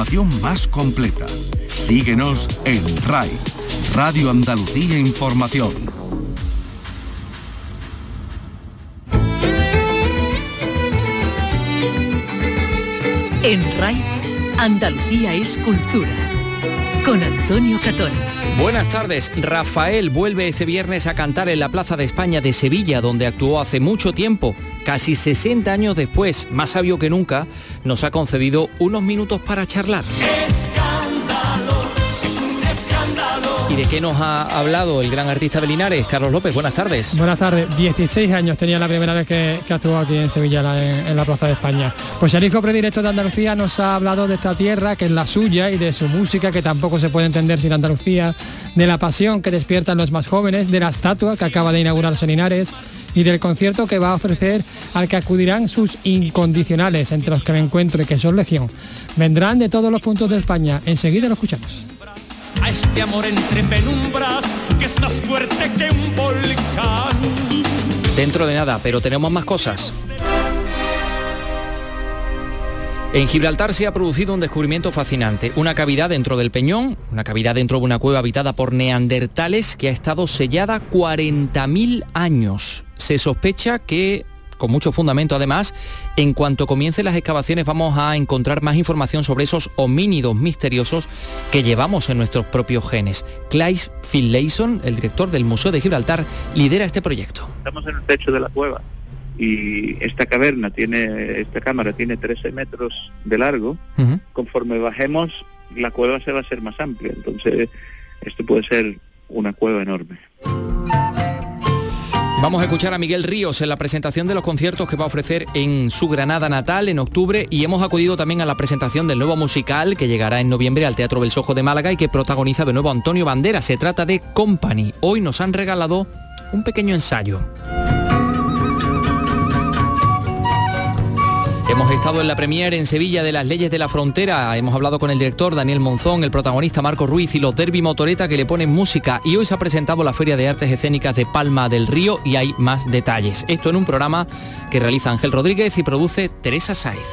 información más completa. Síguenos en RAI, Radio Andalucía Información. En RAI, Andalucía es cultura. Con Antonio Catón. Buenas tardes. Rafael vuelve este viernes a cantar en la Plaza de España de Sevilla, donde actuó hace mucho tiempo. Casi 60 años después, más sabio que nunca, nos ha concedido unos minutos para charlar. ¿Y de qué nos ha hablado el gran artista de Linares, Carlos López? Buenas tardes. Buenas tardes. 16 años tenía la primera vez que, que actuó aquí en Sevilla, la- en, la Plaza de España. Pues el hijo predirecto de Andalucía nos ha hablado de esta tierra, que es la suya, y de su música, que tampoco se puede entender sin Andalucía, de la pasión que despiertan los más jóvenes, de la estatua que acaba de inaugurarse Linares, y del concierto que va a ofrecer al que acudirán sus incondicionales, entre los que me encuentro y que son legión. Vendrán de todos los puntos de España. Enseguida lo escuchamos. a este amor entre penumbras que es más fuerte que un volcán. Dentro de nada, pero tenemos más cosas. En Gibraltar se ha producido un descubrimiento fascinante, una cavidad dentro del peñón, una cavidad dentro de una cueva habitada por neandertales que ha estado sellada 40.000 años. Se sospecha que, con mucho fundamento además, en cuanto comiencen las excavaciones vamos a encontrar más información sobre esos homínidos misteriosos que llevamos en nuestros propios genes. Clive Finlayson, el director del Museo de Gibraltar, lidera este proyecto. Estamos en el techo de la cueva y esta caverna tiene, esta cámara tiene 13 metros de largo. Conforme bajemos, la cueva se va a ser más amplia. Entonces, esto puede ser una cueva enorme. Vamos a escuchar a Miguel Ríos en la presentación de los conciertos que va a ofrecer en su Granada natal en octubre y hemos acudido también a la presentación del nuevo musical que llegará en noviembre al Teatro Belsojo de Málaga y que protagoniza de nuevo Antonio Bandera. Se trata de Company. Hoy nos han regalado un pequeño ensayo. Hemos estado en la premier en Sevilla de las leyes de la frontera. Hemos hablado con el director Daniel Monzón, el protagonista Marco Ruiz y los Derby Motoreta que le ponen música. Y hoy se ha presentado la Feria de Artes Escénicas de Palma del Río y hay más detalles. Esto en un programa que realiza Ángel Rodríguez y produce Teresa Saiz.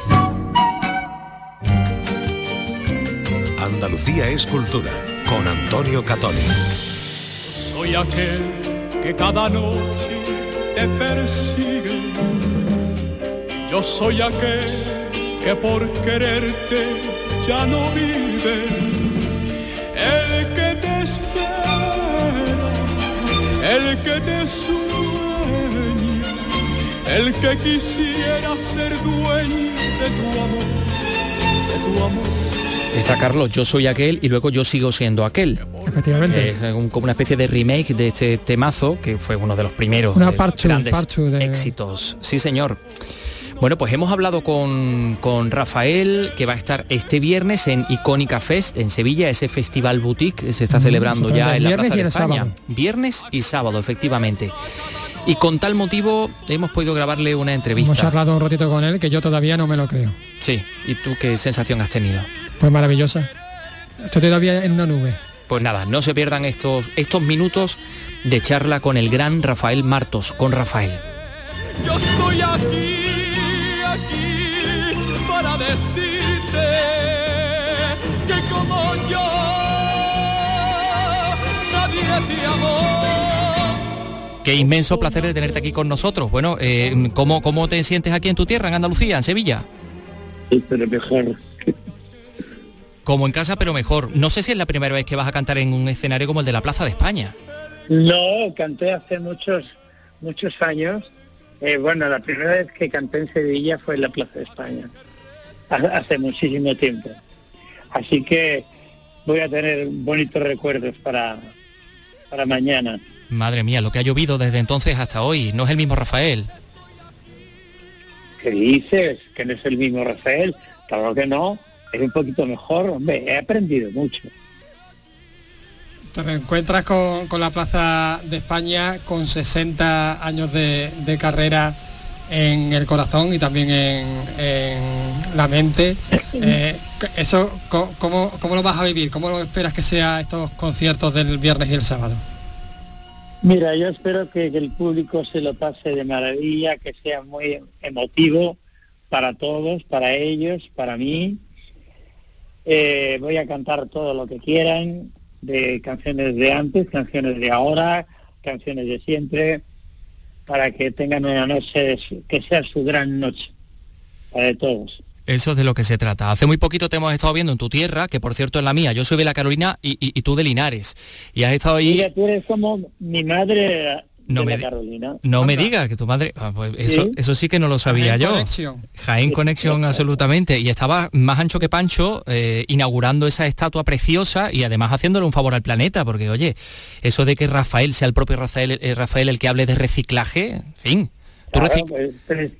Andalucía es cultura con Antonio Catoni. Soy aquel que cada noche te persigue. Yo soy aquel que por quererte ya no vive. El que te espera, el que te sueña, el que quisiera ser dueño de tu amor, de tu amor. Está Carlos, yo soy aquel y luego yo sigo siendo aquel. Efectivamente. Es un- como una especie de remake de este temazo que fue uno de los primeros Una de los part two, grandes de- éxitos. Sí, señor. Bueno, pues hemos hablado con, con Rafael, que va a estar este viernes en Icónica Fest en Sevilla, ese festival boutique que se está Mm, celebrando ya en la viernes Plaza y de el España. sábado. Viernes y sábado, efectivamente. Y con tal motivo hemos podido grabarle una entrevista. Hemos charlado un ratito con él que yo todavía no me lo creo. Sí, ¿y tú qué sensación has tenido? Pues maravillosa. Estoy todavía en una nube. Pues nada, no se pierdan estos, estos minutos de charla con el gran Rafael Martos, con Rafael. Yo estoy aquí, aquí Qué inmenso placer de tenerte aquí con nosotros. Bueno, eh, ¿cómo, ¿cómo te sientes aquí en tu tierra, en Andalucía, en Sevilla? Pero mejor. Como en casa, pero mejor. No sé si es la primera vez que vas a cantar en un escenario como el de la Plaza de España. No, canté hace muchos muchos años. Eh, bueno, la primera vez que canté en Sevilla fue en la Plaza de España, ha- hace muchísimo tiempo. Así que voy a tener bonitos recuerdos para, para mañana. Madre mía, lo que ha llovido desde entonces hasta hoy. No es el mismo Rafael. ¿Qué dices? Que no es el mismo Rafael. Claro que no. Es un poquito mejor, hombre. He aprendido mucho. Te reencuentras con, con la Plaza de España con 60 años de, de carrera en el corazón y también en, en la mente. Eh, eso, ¿cómo, ¿Cómo lo vas a vivir? ¿Cómo lo esperas que sea estos conciertos del viernes y el sábado? Mira, yo espero que, el público se lo pase de maravilla, que sea muy emotivo para todos, para ellos, para mí. Eh, voy a cantar todo lo que quieran, de canciones de antes, canciones de ahora, canciones de siempre, para que tengan una noche que sea su gran noche para todos. Eso es de lo que se trata. Hace muy poquito te hemos estado viendo en tu tierra, que por cierto es la mía. Yo soy de la Carolina y, tú de Linares. Y has estado ahí... Mira, tú eres como mi madre no me, Carolina. No me digas que tu madre... Ah, pues eso, eso sí que no lo sabía yo. Conexión. Jaén Conexión, absolutamente. Y estaba más ancho que Pancho eh, inaugurando esa estatua preciosa y además haciéndole un favor al planeta, porque oye, eso de que Rafael sea el propio Rafael, eh, Rafael el que hable de reciclaje, en fin. Pues, pues,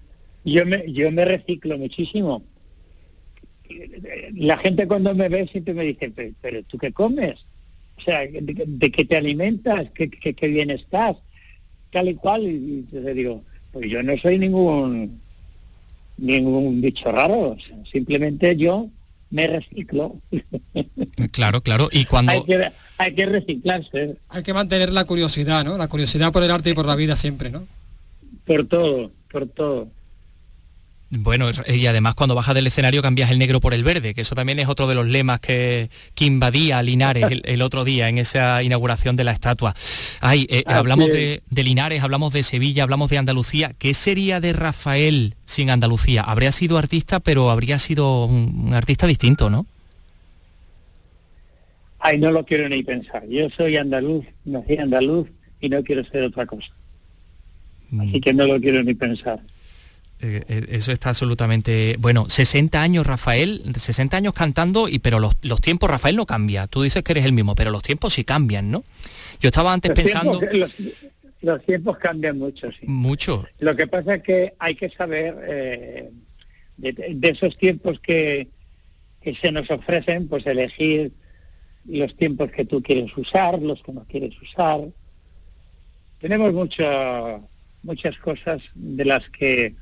yo, me, yo me reciclo muchísimo. La gente cuando me ve siempre me dice, pero, ¿tú qué comes? O sea, ¿de, qué te alimentas? ¿Qué, qué, qué bien estás? tal y cual, y, le digo, pues yo no soy ningún ningún bicho raro, simplemente yo me reciclo. Claro, claro, y cuando... hay, que, hay que reciclarse. Hay que mantener la curiosidad, ¿no? La curiosidad por el arte y por la vida siempre, ¿no? Por todo, por todo. Bueno, y además cuando bajas del escenario cambias el negro por el verde, que eso también es otro de los lemas que, que invadía Linares el, otro día en esa inauguración de la estatua. Ay, eh, hablamos de, Linares, hablamos de Sevilla, hablamos de Andalucía. ¿Qué sería de Rafael sin Andalucía? Habría sido artista, pero habría sido un, artista distinto, ¿no? Ay, no lo quiero ni pensar. Yo soy andaluz, nací andaluz y no quiero ser otra cosa. Así mm. que no lo quiero ni pensar. Eh, eh, eso está absolutamente bueno 60 años Rafael 60 años cantando y pero los, tiempos Rafael no cambia tú dices que eres el mismo pero los tiempos sí cambian no yo estaba antes pensando los, tiempos cambian mucho sí. Mucho. Lo que pasa es que hay que saber eh, de, esos tiempos que, que se nos ofrecen pues elegir los tiempos que tú quieres usar los que no quieres usar. Tenemos mucho, muchas cosas de las que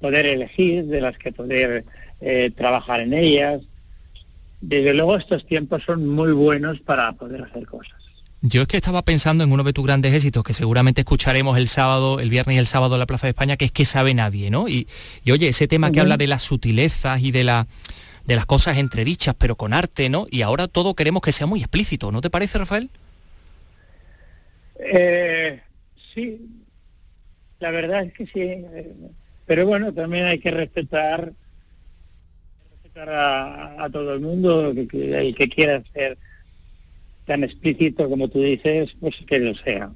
poder elegir, de las que poder eh, trabajar en ellas. Desde luego estos tiempos son muy buenos para poder hacer cosas. Yo es que estaba pensando en uno de tus grandes éxitos, que seguramente escucharemos el sábado, el viernes y el sábado en la Plaza de España, que es que sabe nadie, ¿no? Y, oye, ese tema que habla de las sutilezas y de la de las cosas entredichas, pero con arte, ¿no? Y ahora todo queremos que sea muy explícito, ¿no te parece, Rafael? Eh, sí, la verdad es que sí. Pero bueno, también hay que respetar, a, todo el mundo, el que quiera ser tan explícito como tú dices, pues que lo sea.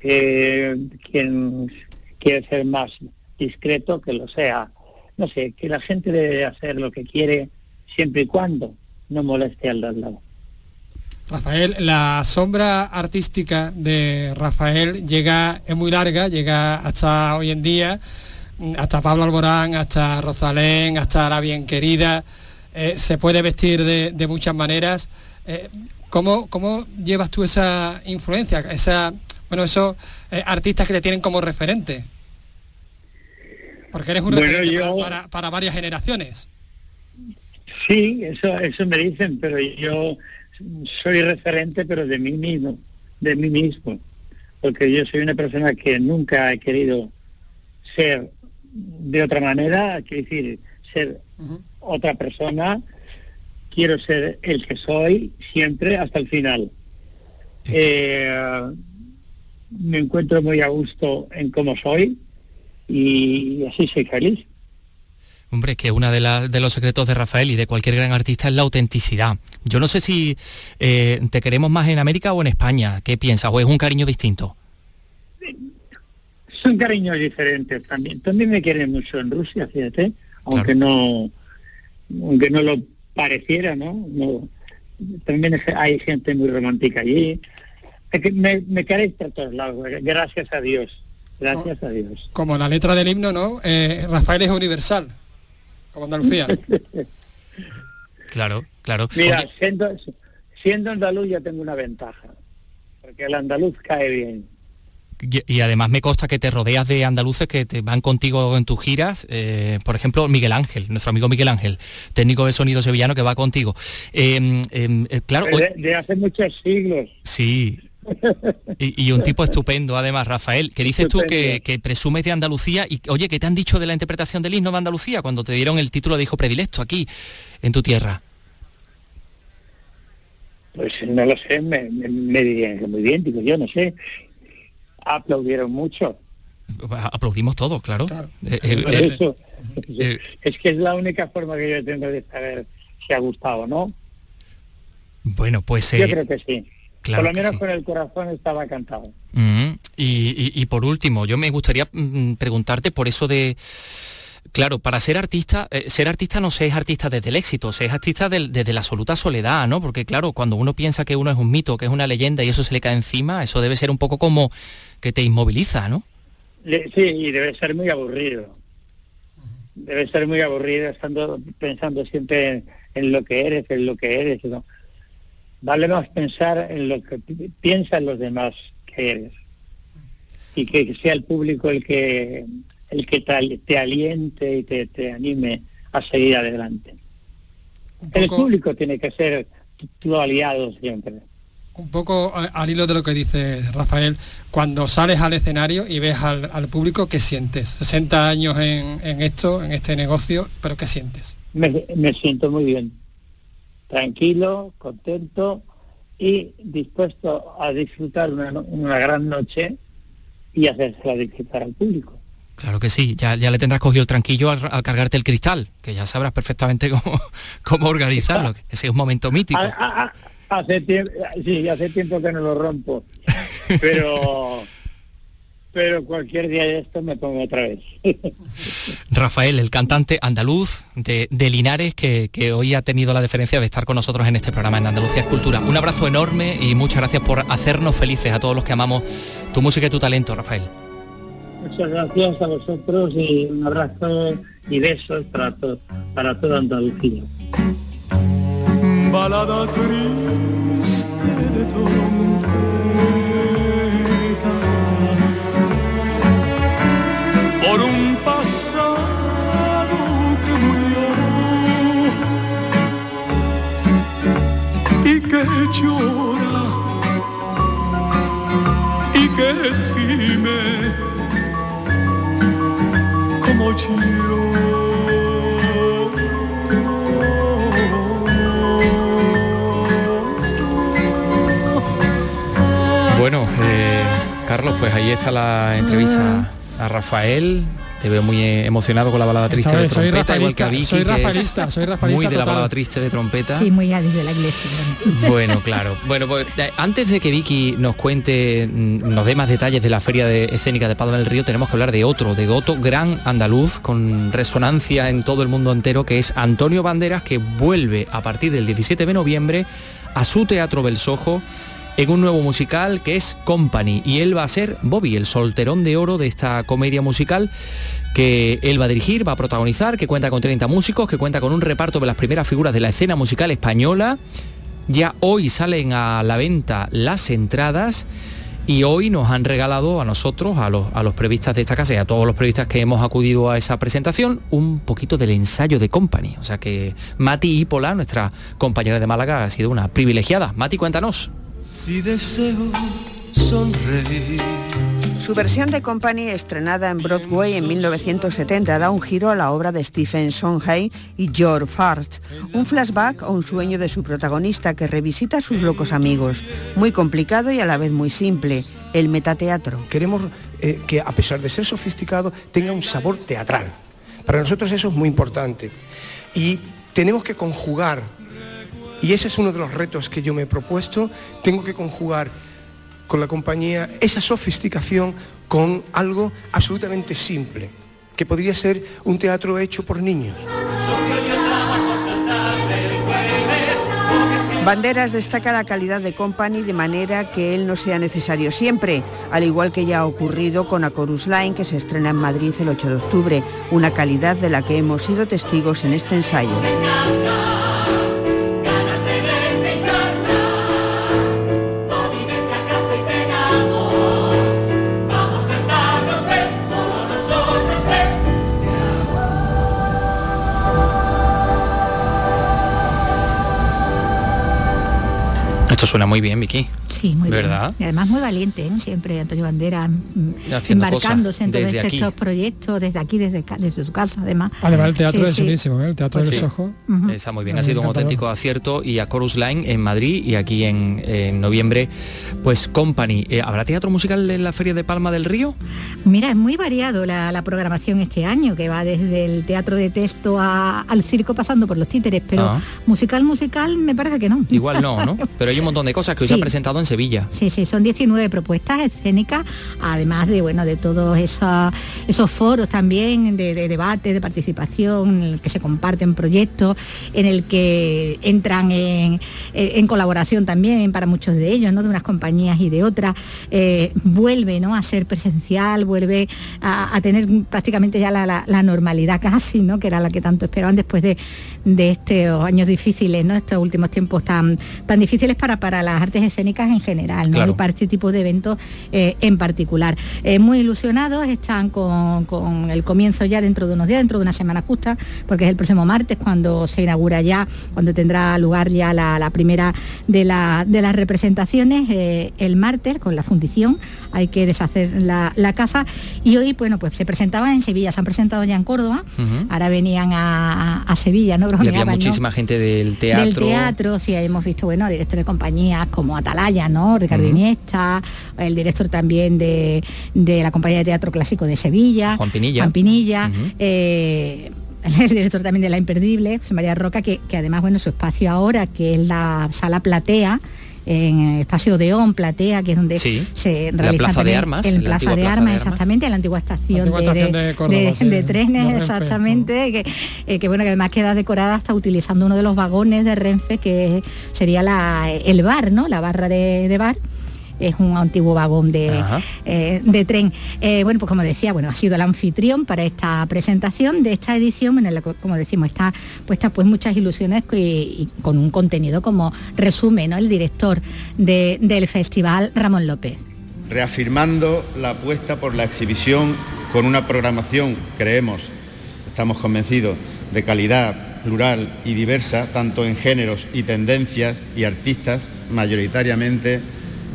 quien quiere ser más discreto, que lo sea. No sé, que la gente debe hacer lo que quiere siempre y cuando no moleste al lado. Rafael, la sombra artística de Rafael llega, es muy larga, llega hasta hoy en día hasta Pablo Alborán, hasta Rosalén, hasta la bien querida, eh, se puede vestir de, muchas maneras. Eh, ¿cómo, llevas tú esa influencia, esa, bueno, esos eh, artistas que te tienen como referente? Porque eres un referente para, varias generaciones. Sí, eso, eso me dicen, pero yo soy referente, pero de mí mismo, de mí mismo, porque yo soy una persona que nunca he querido ser de otra manera, quiero decir, ser otra persona, quiero ser el que soy siempre hasta el final. Eh, me encuentro muy a gusto en cómo soy y así soy feliz. Hombre, es que uno de, de, los secretos de Rafael y de cualquier gran artista es la autenticidad. Yo no sé si eh, te queremos más en América o en España. ¿Qué piensas? ¿O es un cariño distinto? Son cariños diferentes también. También me quieren mucho en Rusia, fíjate, aunque no aunque no lo pareciera, ¿no? no también hay gente muy romántica allí. Es que me, me queréis por todos lados, gracias a Dios. Gracias a Dios. Como la letra del himno, ¿no? Eh, Rafael es universal, como Andalucía. claro, claro. Mira, siendo, siendo andaluz ya tengo una ventaja, porque el andaluz cae bien y, además me consta que te rodeas de andaluces que te van contigo en tus giras, eh, por ejemplo Miguel Ángel, nuestro amigo Miguel Ángel, técnico de sonido sevillano que va contigo. Em, em, eh, claro, de, hace muchos siglos. Sí. Y, un tipo estupendo, además, Rafael, que dices tú que, presumes de Andalucía y, oye, ¿qué te han dicho de la interpretación del himno de Andalucía cuando te dieron el título de hijo predilecto aquí, en tu tierra? Pues no lo sé, me, me, dirían que muy bien, digo yo, no sé. Aplaudieron mucho. Aplaudimos todos, claro. Eh, eh, eh, es que es la única forma que yo tengo de saber si ha gustado o no. Bueno, pues... yo creo que sí. Por lo menos con el corazón estaba cantado. Mm, y, por último, yo me gustaría mm, preguntarte por eso de... Claro, para ser artista, eh, ser artista no se es artista desde el éxito, se es artista desde la absoluta soledad, ¿no? Porque claro, cuando uno piensa que uno es un mito, que es una leyenda y eso se le cae encima, eso debe ser un poco como que te inmoviliza, ¿no? Sí, y debe ser muy aburrido. Debe ser muy aburrido estando pensando siempre en, lo que eres, en lo que eres. Vale más pensar en lo que piensan los demás que eres. Y que sea el público el que el que te, aliente y te, anime a seguir adelante. El público tiene que ser tu, aliado siempre. Un poco al hilo de lo que dice Rafael, cuando sales al escenario y ves al, público, ¿qué sientes? 60 años en, esto, en este negocio, pero ¿qué sientes? me siento muy bien tranquilo, contento y dispuesto a disfrutar una, gran noche y hacérsela disfrutar al público. Claro que sí, ya, ya le tendrás cogido el tranquillo al, cargarte el cristal, que ya sabrás perfectamente cómo, cómo organizarlo. Ese es un momento mítico. hace tiempo, sí, hace tiempo que no lo rompo, pero pero cualquier día de esto me pongo otra vez. Rafael, el cantante andaluz de, Linares, que, hoy ha tenido la deferencia de estar con nosotros en este programa en Andalucía es Cultura. Un abrazo enorme y muchas gracias por hacernos felices a todos los que amamos tu música y tu talento, Rafael. Muchas gracias a vosotros y un abrazo y besos para, para toda Andalucía. Balada por un pasado que murió y que llora y que gime. Bueno, eh, Carlos, pues ahí está la entrevista a Rafael. Te veo muy emocionado con la balada triste de trompeta, igual que a Vicky, soy rafaelista, soy rafaelista muy de la balada triste de trompeta. Sí, muy de la iglesia. Bueno, claro. Bueno, pues eh, antes de que Vicky nos cuente, mm, nos dé más detalles de la feria de escénica de Palma del Río, tenemos que hablar de otro, de otro gran andaluz con resonancia en todo el mundo entero, que es Antonio Banderas, que vuelve a partir del 17 de noviembre a su Teatro Belsojo en un nuevo musical que es Company y él va a ser Bobby, el solterón de oro de esta comedia musical que él va a dirigir, va a protagonizar, que cuenta con 30 músicos, que cuenta con un reparto de las primeras figuras de la escena musical española. Ya hoy salen a la venta las entradas y hoy nos han regalado a nosotros, a los, a los previstas de esta casa y a todos los previstas que hemos acudido a esa presentación, un poquito del ensayo de Company. O sea que Mati Pola, nuestra compañera de Málaga, ha sido una privilegiada. Mati, cuéntanos. Si deseo sonreír. Su versión de Company, estrenada en Broadway en 1970, da un giro a la obra de Stephen Sondheim y George Fart, un flashback o un sueño de su protagonista que revisita a sus locos amigos. Muy complicado y a la vez muy simple, el metateatro. Queremos eh, que, a pesar de ser sofisticado, tenga un sabor teatral. Para nosotros eso es muy importante. Y tenemos que conjugar y ese es uno de los retos que yo me he propuesto. Tengo que conjugar con la compañía esa sofisticación con algo absolutamente simple, que podría ser un teatro hecho por niños. Banderas destaca la calidad de Company de manera que él no sea necesario siempre, al igual que ya ha ocurrido con A Chorus Line que se estrena en Madrid el 8 de octubre, una calidad de la que hemos sido testigos en este ensayo. Esto suena muy bien, Vicky. Sí, muy ¿verdad? bien. Y además muy valiente, ¿eh? siempre Antonio Bandera mm, embarcándose en todos estos proyectos desde aquí, desde, desde, su casa, además. Además el teatro es buenísimo, ¿eh? el teatro pues del Sojo. Está muy bien, ha sido un auténtico acierto y a Chorus Line en Madrid y aquí en, en noviembre, pues Company. Eh, ¿Habrá teatro musical en la Feria de Palma del Río? Mira, es muy variado la, la programación este año, que va desde el teatro de texto a, al circo pasando por los títeres, pero ah. musical, musical me parece que no. Igual no, ¿no? Pero hay un montón de cosas que hoy se han presentado en Sevilla. Sí, sí, son 19 propuestas escénicas, además de, bueno, de todos esos, esos foros también de, debate, de participación, en el que se comparten proyectos, en el que entran en, en colaboración también para muchos de ellos, ¿no? De unas compañías y de otras. Eh, vuelve, ¿no? A ser presencial, vuelve a, tener prácticamente ya la, la, normalidad casi, ¿no? Que era la que tanto esperaban después de, de estos años difíciles, ¿no? Estos últimos tiempos tan, tan difíciles para, para las artes escénicas general, ¿no? Y para este tipo de eventos eh, en particular. Eh, muy ilusionados, están con, el comienzo ya dentro de unos días, dentro de una semana justa, porque es el próximo martes cuando se inaugura ya, cuando tendrá lugar ya la, primera de, la, de las representaciones, eh, el martes con la fundición, hay que deshacer la, casa y hoy, bueno, pues se presentaban en Sevilla, se han presentado ya en Córdoba, ahora venían a, Sevilla, ¿no? Y había muchísima gente del teatro. Del teatro, sí, hemos visto, bueno, directores de compañías como Atalaya, ¿no? Ricardo Iniesta, el director también de, la compañía de teatro clásico de Sevilla. Juan Pinilla. Juan Pinilla. Eh, el director también de La Imperdible, José María Roca, que, que, además, bueno, su espacio ahora, que es la sala platea, en el espacio de On, Platea, que es donde se realiza la plaza de armas, en plaza, de, armas, exactamente, en la antigua estación, de, trenes, exactamente, que, eh, que, bueno, que además queda decorada hasta utilizando uno de los vagones de Renfe, que sería la, el bar, ¿no? La barra de, de bar es un antiguo vagón de, eh, de tren. Eh, bueno, pues como decía, bueno, ha sido el anfitrión para esta presentación de esta edición, en la que, como decimos, está puesta pues muchas ilusiones y, con un contenido como resume ¿no? el director del festival, Ramón López. Reafirmando la apuesta por la exhibición con una programación, creemos, estamos convencidos, de calidad, plural y diversa, tanto en géneros y tendencias y artistas, mayoritariamente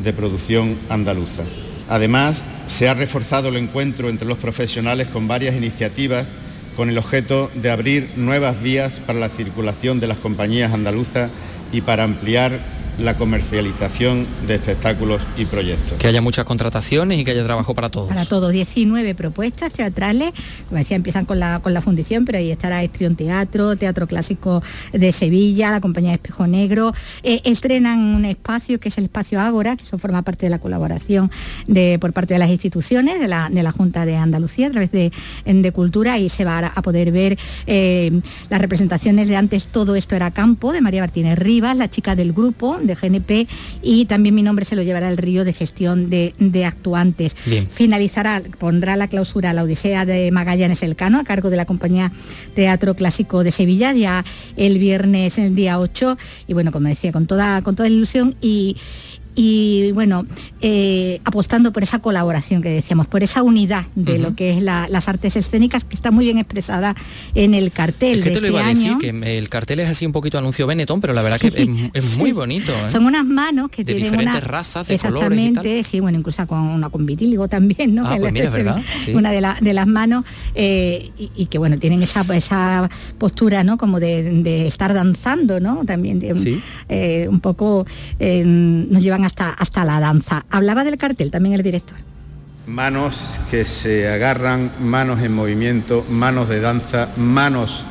de producción andaluza. Además, se ha reforzado el encuentro entre los profesionales con varias iniciativas con el objeto de abrir nuevas vías para la circulación de las compañías andaluzas y para ampliar la comercialización de espectáculos y proyectos. Que haya muchas contrataciones y que haya trabajo para todos. Para todos, 19 propuestas teatrales, como decía, empiezan con la, con la fundición, pero ahí estará Estrión Teatro, Teatro Clásico de Sevilla, la compañía Espejo Negro, eh, estrenan un espacio que es el espacio Ágora, que eso forma parte de la colaboración de, por parte de las instituciones, de la, de la Junta de Andalucía, a través de, de Cultura, y se va a, poder ver eh, las representaciones de antes, todo esto era campo, de María Martínez Rivas, la chica del grupo, de GNP y también mi nombre se lo llevará el río de gestión de, actuantes. Finalizará, pondrá la clausura la Odisea de Magallanes Elcano a cargo de la compañía Teatro Clásico de Sevilla ya el viernes el día 8 y bueno, como decía, con toda, con toda ilusión y y bueno, eh, apostando por esa colaboración que decíamos, por esa unidad de lo que es las artes escénicas que está muy bien expresada en el cartel de este año. que el cartel es así un poquito anuncio Benetton, pero la verdad que es, muy bonito. ¿eh? Son unas manos que de tienen diferentes razas, de exactamente, sí, bueno, incluso con una con vitíligo también, ¿no? Ah, pues una de, de, las manos eh, y, que bueno, tienen esa, esa postura, ¿no? Como de, estar danzando, ¿no? También un poco nos llevan hasta, hasta la danza. Hablaba del cartel también el director. Manos que se agarran, manos en movimiento, manos de danza, manos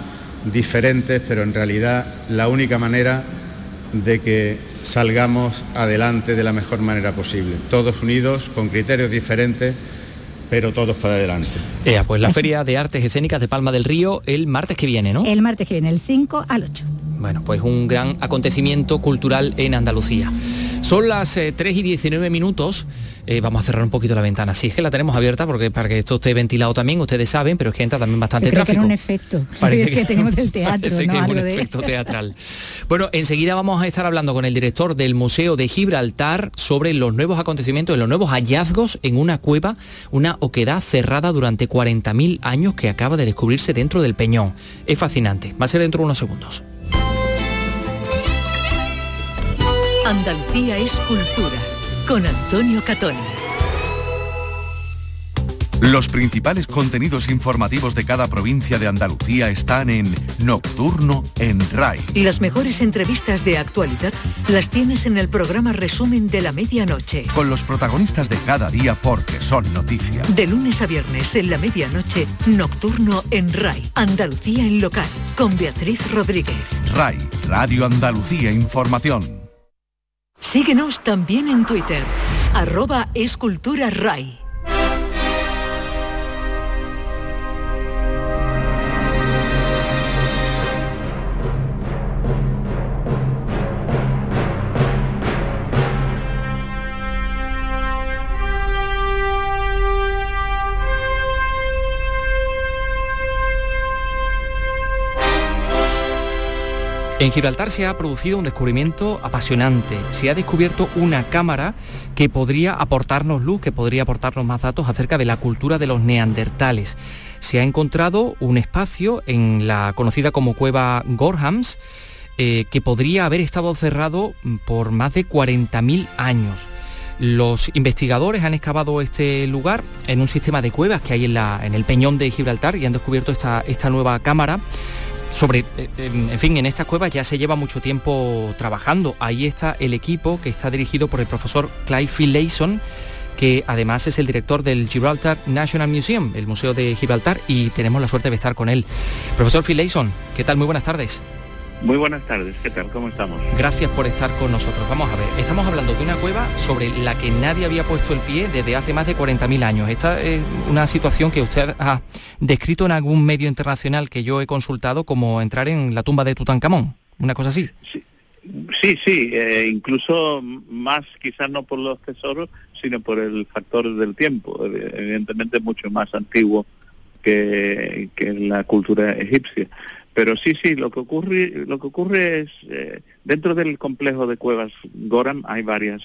diferentes, pero en realidad la única manera de que salgamos adelante de la mejor manera posible. Todos unidos, con criterios diferentes, pero todos para adelante. pues la Feria de Artes Escénicas de Palma del Río el martes que viene, ¿no? El martes que viene, el 5 al 8. Bueno, pues un gran acontecimiento cultural en Andalucía. Son las 3 eh, y 19 minutos. Eh, vamos a cerrar un poquito la ventana. Sí, es que la tenemos abierta porque para que esto esté ventilado también, ustedes saben, pero es que entra también bastante tráfico. Que un efecto. Parece que, tenemos del teatro. Parece que es un efecto teatral. bueno, enseguida vamos a estar hablando con el director del Museo de Gibraltar sobre los nuevos acontecimientos, los nuevos hallazgos en una cueva, una oquedad cerrada durante 40.000 años que acaba de descubrirse dentro del Peñón. Es fascinante. Va a ser dentro de unos segundos. Andalucía es cultura. Con Antonio Catoni. Los principales contenidos informativos de cada provincia de Andalucía están en Nocturno en RAI. Las mejores entrevistas de actualidad las tienes en el programa Resumen de la Medianoche. Con los protagonistas de cada día porque son noticia. De lunes a viernes en la medianoche, Nocturno en RAI. Andalucía en local. Con Beatriz Rodríguez. RAI, Radio Andalucía Información. Síguenos también en Twitter. Arroba Escultura. En Gibraltar se ha producido un descubrimiento apasionante. Se ha descubierto una cámara que podría aportarnos luz, que podría aportarnos más datos acerca de la cultura de los neandertales. Se ha encontrado un espacio en la conocida como cueva Gorhams, eh, que podría haber estado cerrado por más de 40.000 años. Los investigadores han excavado este lugar en un sistema de cuevas que hay en, la, en el peñón de Gibraltar y han descubierto esta, esta nueva cámara sobre, eh, en fin, en estas cuevas ya se lleva mucho tiempo trabajando. Ahí está el equipo que está dirigido por el profesor Clive Finlayson, que además es el director del Gibraltar National Museum, el Museo de Gibraltar, y tenemos la suerte de estar con él. Profesor Finlayson, ¿qué tal? Muy buenas tardes. Muy buenas tardes, ¿qué tal? ¿Cómo estamos? Gracias por estar con nosotros. Vamos a ver, estamos hablando de una cueva sobre la que nadie había puesto el pie desde hace más de 40.000 años. Esta es una situación que usted ha descrito en algún medio internacional que yo he consultado como entrar en la tumba de Tutankamón, una cosa así. Sí. Sí, eh, incluso más quizás no por los tesoros, sino por el factor del tiempo, evidentemente mucho más antiguo que, que la cultura egipcia. Pero sí, sí, lo que ocurre, lo que ocurre es, eh, dentro del complejo de cuevas Goram hay varias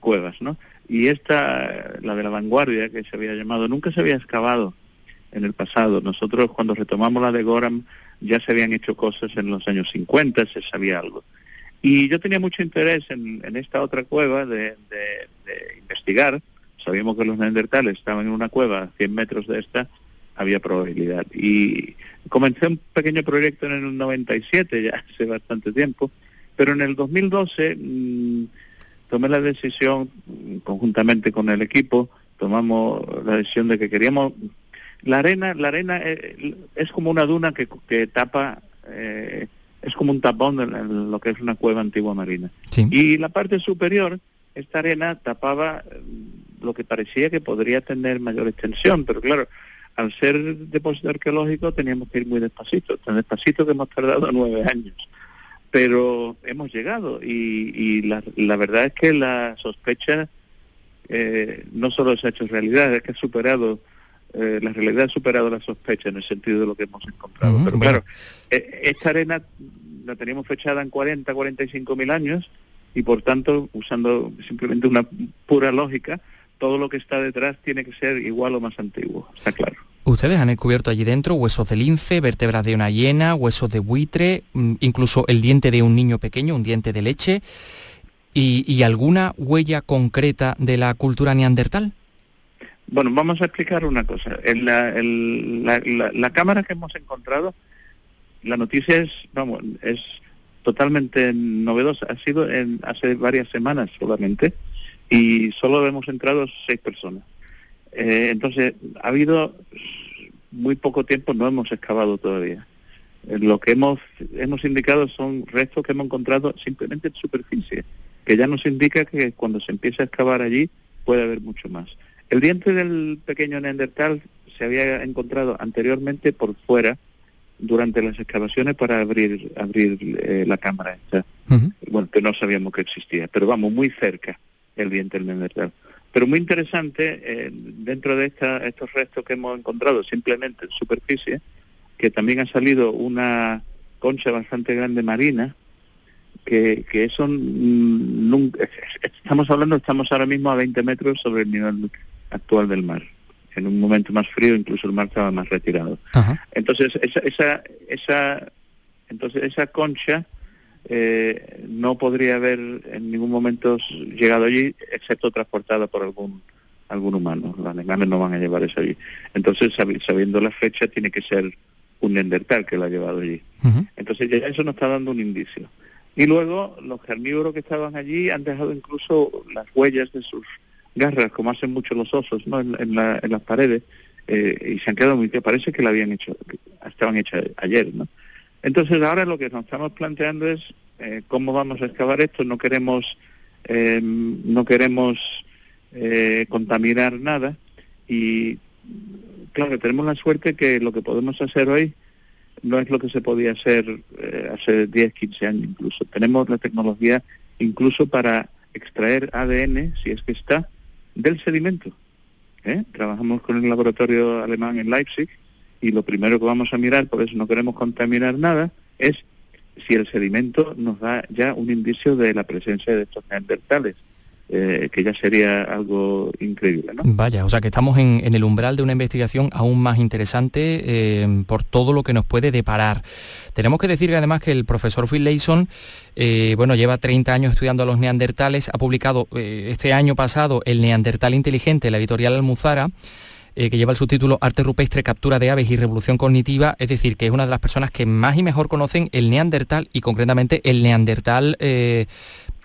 cuevas, ¿no? Y esta, la de la vanguardia, que se había llamado, nunca se había excavado en el pasado. Nosotros cuando retomamos la de Goram ya se habían hecho cosas en los años 50, se sabía algo. Y yo tenía mucho interés en, esta otra cueva de, de, investigar. Sabíamos que los neandertales estaban en una cueva a 100 metros de esta, había probabilidad. Y comencé un pequeño proyecto en el 97, ya hace bastante tiempo, pero en el 2012 mm, tomé la decisión, mm, conjuntamente con el equipo, tomamos la decisión de que queríamos... La arena, la arena eh, es como una duna que, que tapa, eh, es como un tapón en, lo que es una cueva antigua marina. Y la parte superior, esta arena tapaba mm, lo que parecía que podría tener mayor extensión, pero claro, al ser depósito arqueológico teníamos que ir muy despacito, tan despacito que hemos tardado nueve años. Pero hemos llegado y, la, verdad es que la sospecha eh, no solo se ha hecho realidad, es que ha superado, eh, la realidad ha superado la sospecha en el sentido de lo que hemos encontrado. Pero claro, eh, esta arena la teníamos fechada en 40, 45 mil años y por tanto, usando simplemente una pura lógica, todo lo que está detrás tiene que ser igual o más antiguo, está claro. Ustedes han descubierto allí dentro huesos de lince, vértebras de una hiena, huesos de buitre, mm, incluso el diente de un niño pequeño, un diente de leche, y, alguna huella concreta de la cultura neandertal. Bueno, vamos a explicar una cosa. En la, cámara que hemos encontrado, la noticia es, vamos, es totalmente novedosa. Ha sido en, hace varias semanas solamente y solo hemos entrado seis personas. Eh, entonces, ha habido muy poco tiempo, no hemos excavado todavía. Eh, lo que hemos, hemos indicado son restos que hemos encontrado simplemente en superficie, que ya nos indica que cuando se empieza a excavar allí puede haber mucho más. El diente del pequeño Neandertal se había encontrado anteriormente por fuera durante las excavaciones para abrir abrir eh, la cámara esta. Bueno, que no sabíamos que existía, pero vamos, muy cerca el diente del Neandertal. Pero muy interesante, eh, dentro de estos restos que hemos encontrado simplemente en superficie, que también ha salido una concha bastante grande marina, que, que eso nunca, estamos hablando, estamos ahora mismo a 20 metros sobre el nivel actual del mar. En un momento más frío incluso el mar estaba más retirado. Entonces esa, esa, esa, entonces esa concha eh, no podría haber en ningún momento llegado allí, excepto transportada por algún algún humano. Los alemanes no van a llevar eso allí. Entonces, sabiendo la fecha, tiene que ser un Neandertal que lo ha llevado allí. Entonces, ya eso nos está dando un indicio. Y luego, los carnívoros que estaban allí han dejado incluso las huellas de sus garras, como hacen muchos los osos, ¿no? En, las paredes, eh, y se han quedado muy... Parece que la habían hecho, estaban hechas ayer, ¿no? Entonces ahora lo que nos estamos planteando es eh, cómo vamos a excavar esto. No queremos, eh, no queremos eh, contaminar nada y claro, tenemos la suerte que lo que podemos hacer hoy no es lo que se podía hacer hace 10, 15 años incluso. Tenemos la tecnología incluso para extraer ADN, si es que está, del sedimento. Trabajamos con el laboratorio alemán en Leipzig y lo primero que vamos a mirar, por eso no queremos contaminar nada, es si el sedimento nos da ya un indicio de la presencia de estos neandertales. Eh, que ya sería algo increíble. ¿no? Vaya, o sea que estamos en, el umbral de una investigación aún más interesante eh, por todo lo que nos puede deparar. Tenemos que decir además que el profesor Phil Leyson, eh, bueno, lleva 30 años estudiando a los neandertales, ha publicado este año pasado El Neandertal Inteligente, la editorial Almuzara, eh, que lleva el subtítulo Arte rupestre, captura de aves y revolución cognitiva, es decir, que es una de las personas que más y mejor conocen el neandertal y concretamente el neandertal eh,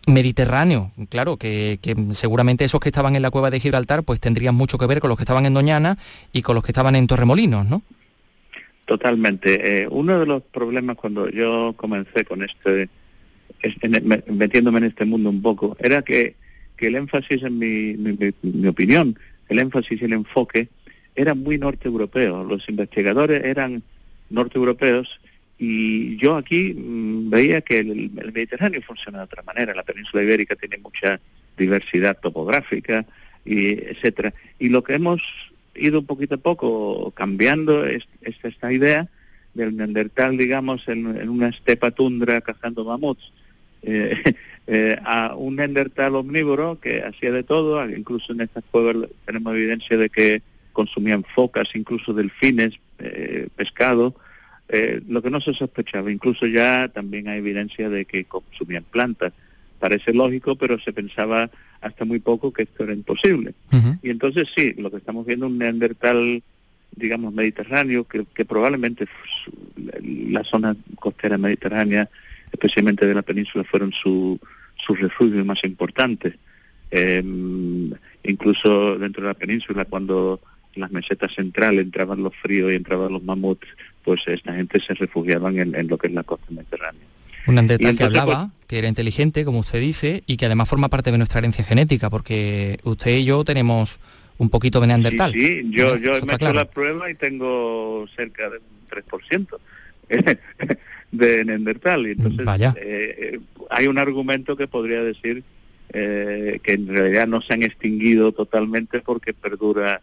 mediterráneo. Claro, que, seguramente esos que estaban en la cueva de Gibraltar pues tendrían mucho que ver con los que estaban en Doñana y con los que estaban en Torremolinos, ¿no? Totalmente. Eh, uno de los problemas cuando yo comencé con este, metiéndome en este mundo un poco, era que, el énfasis en mi opinión, el énfasis y el enfoque era muy norte-europeo. Los investigadores eran norte-europeos y yo aquí mm, veía que el, Mediterráneo funciona de otra manera. La península ibérica tiene mucha diversidad topográfica, y etcétera. Y lo que hemos ido poquito a poco cambiando es, esta idea del neandertal, digamos, en, una estepa tundra cazando mamuts. Eh, eh, a un neandertal omnívoro que hacía de todo, incluso en estas cuevas tenemos evidencia de que consumían focas, incluso delfines, eh, pescado, eh, lo que no se sospechaba. Incluso ya también hay evidencia de que consumían plantas. Parece lógico, pero se pensaba hasta muy poco que esto era imposible. Y entonces sí, lo que estamos viendo un neandertal, digamos, mediterráneo, que, que probablemente la zona costera mediterránea, especialmente de la península, fueron su, sus refugios más importantes. Em, incluso dentro de la península, cuando las mesetas centrales entraban los fríos y entraban los mamuts, pues esta gente se refugiaban en, lo que es la costa mediterránea. Un neandertal que hablaba, pues, que era inteligente, como usted dice, y que además forma parte de nuestra herencia genética, porque usted y yo tenemos un poquito de neandertal. Sí, yo, yo he hecho la prueba y tengo cerca de un 3% de neandertal. Y entonces, Vaya. Eh, hay un argumento que podría decir eh, que en realidad no se han extinguido totalmente porque perdura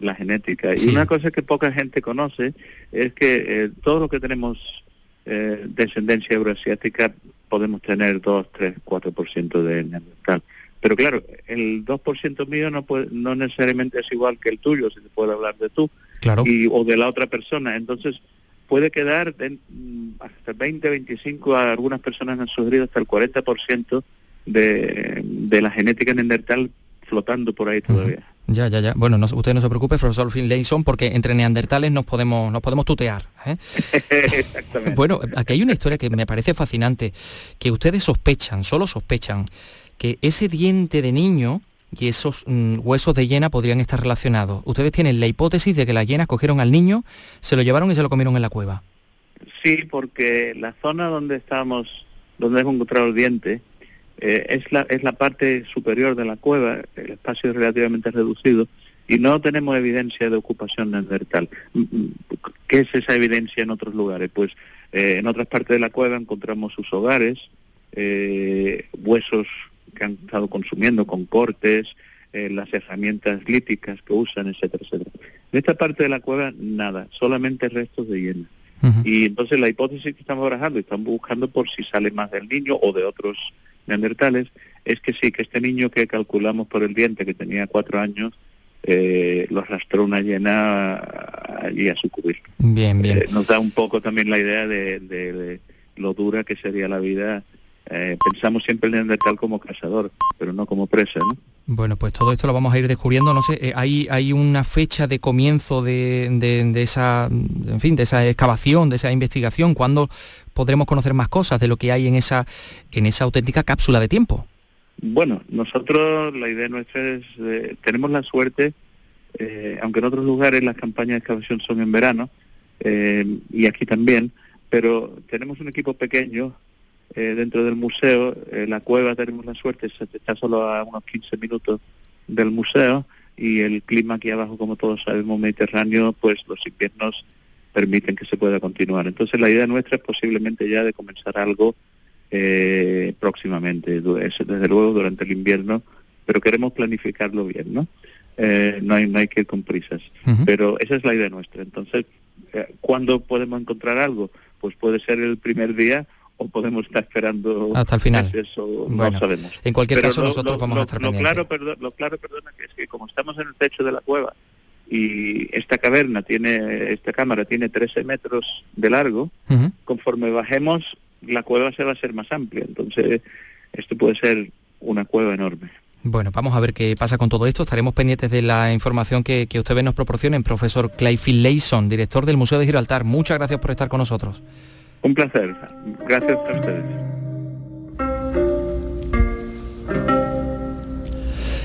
la genética. Y una cosa que poca gente conoce es que eh, todo lo que tenemos eh, descendencia euroasiática podemos tener 2, 3, 4% de neandertal. Pero claro, el 2% mío no puede, no necesariamente es igual que el tuyo, si se puede hablar de tú, claro. y, o de la otra persona. Entonces, puede quedar mm, hasta 20, 25, a algunas personas han sugerido hasta el 40% de, de la genética neandertal flotando por ahí todavía. Ya, ya, ya. Bueno, no, usted no se preocupe, profesor Finlayson, porque entre neandertales nos podemos, nos podemos tutear. ¿eh? Exactamente. bueno, aquí hay una historia que me parece fascinante, que ustedes sospechan, solo sospechan, que ese diente de niño y esos mm, huesos de hiena podrían estar relacionados. Ustedes tienen la hipótesis de que las hienas cogieron al niño, se lo llevaron y se lo comieron en la cueva. Sí, porque la zona donde estamos, donde hemos encontrado el diente, eh, es, la, es la parte superior de la cueva, el espacio es relativamente reducido, y no tenemos evidencia de ocupación neandertal. Mm, mm, ¿Qué es esa evidencia en otros lugares? Pues eh, en otras partes de la cueva encontramos sus hogares, eh, huesos que han estado consumiendo con cortes, eh, las herramientas líticas que usan, etcétera, etcétera. En esta parte de la cueva, nada, solamente restos de hiena. Y entonces la hipótesis que estamos barajando estamos buscando por si sale más del niño o de otros neandertales, es que sí, que este niño que calculamos por el diente, que tenía cuatro años, eh, lo arrastró una hiena allí a su cubierto. Bien, bien. Eh, nos da un poco también la idea de, de, lo dura que sería la vida eh, pensamos siempre en el Neandertal como cazador, pero no como presa, ¿no? Bueno, pues todo esto lo vamos a ir descubriendo. No sé, eh, hay, hay una fecha de comienzo de, de, esa, en fin, de esa excavación, de esa investigación. ¿Cuándo podremos conocer más cosas de lo que hay en esa, en esa auténtica cápsula de tiempo? Bueno, nosotros la idea nuestra es, eh, tenemos la suerte, eh, aunque en otros lugares las campañas de excavación son en verano, y aquí también, pero tenemos un equipo pequeño eh, dentro del museo. Eh, la cueva tenemos la suerte, está solo a unos 15 minutos del museo y el clima aquí abajo, como todos sabemos, mediterráneo, pues los inviernos permiten que se pueda continuar. Entonces la idea nuestra es posiblemente ya de comenzar algo eh, próximamente, desde luego durante el invierno, pero queremos planificarlo bien, ¿no? no, hay, no hay que ir con prisas, pero esa es la idea nuestra. Entonces, ¿cuándo podemos encontrar algo? Pues puede ser el primer día o podemos estar esperando hasta el final. Eso no sabemos. En cualquier caso nosotros vamos a estar lo claro, perdón, lo claro, perdona, que es que como estamos en el techo de la cueva y esta caverna tiene, esta cámara tiene 13 metros de largo, conforme bajemos la cueva se va a ser más amplia, entonces esto puede ser una cueva enorme. Bueno, vamos a ver qué pasa con todo esto. Estaremos pendientes de la información que, que ustedes nos proporcionen. Profesor Clayfield Layson, director del Museo de Gibraltar. Muchas gracias por estar con nosotros. Un placer. Gracias a ustedes.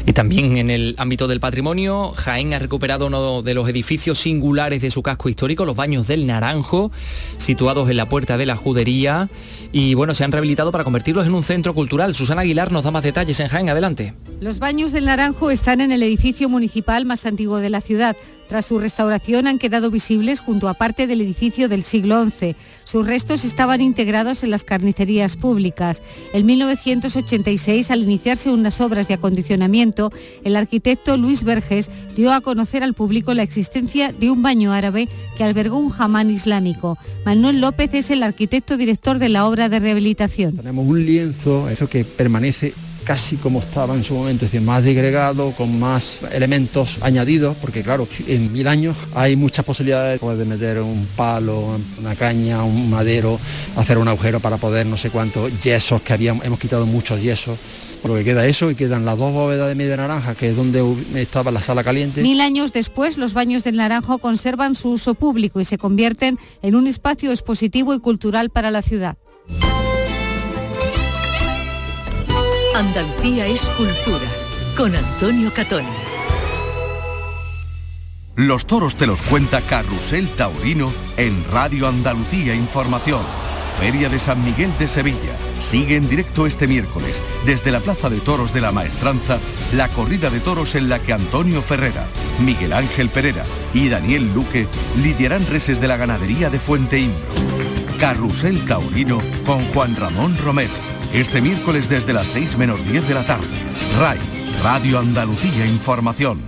Y también en el ámbito del patrimonio, Jaén ha recuperado uno de los edificios singulares de su casco histórico, los Baños del Naranjo, situados en la puerta de la Judería. Y bueno, se han rehabilitado para convertirlos en un centro cultural. Susana Aguilar nos da más detalles en Jaén. Adelante. Los Baños del Naranjo están en el edificio municipal más antiguo de la ciudad. Tras su restauración han quedado visibles junto a parte del edificio del siglo XI. Sus restos estaban integrados en las carnicerías públicas. En 1986, al iniciarse unas obras de acondicionamiento, el arquitecto Luis Verges dio a conocer al público la existencia de un baño árabe que albergó un jamán islámico. Manuel López es el arquitecto director de la obra de rehabilitación. Tenemos un lienzo, eso que permanece casi como estaba en su momento, es decir, más degregado, con más elementos añadidos, porque claro, en mil años hay muchas posibilidades, de meter un palo, una caña, un madero, hacer un agujero para poder no sé cuántos yesos que habíamos, hemos quitado muchos yesos porque queda eso y quedan las dos bóvedas de media naranja, que es donde estaba la sala caliente. Mil años después, los baños del Naranjo conservan su uso público y se convierten en un espacio expositivo y cultural para la ciudad. Andalucía es cultura, con Antonio Catón. Los toros te los cuenta Carrusel Taurino en Radio Andalucía Información. Feria de San Miguel de Sevilla. Sigue en directo este miércoles, desde la Plaza de Toros de la Maestranza, la corrida de toros en la que Antonio Ferrera, Miguel Ángel Pereira y Daniel Luque lidiarán reses de la ganadería de Fuente Imbro. Carrusel Taurino con Juan Ramón Romero este miércoles desde las 6 menos 10 de la tarde. RAI, Radio Andalucía Información.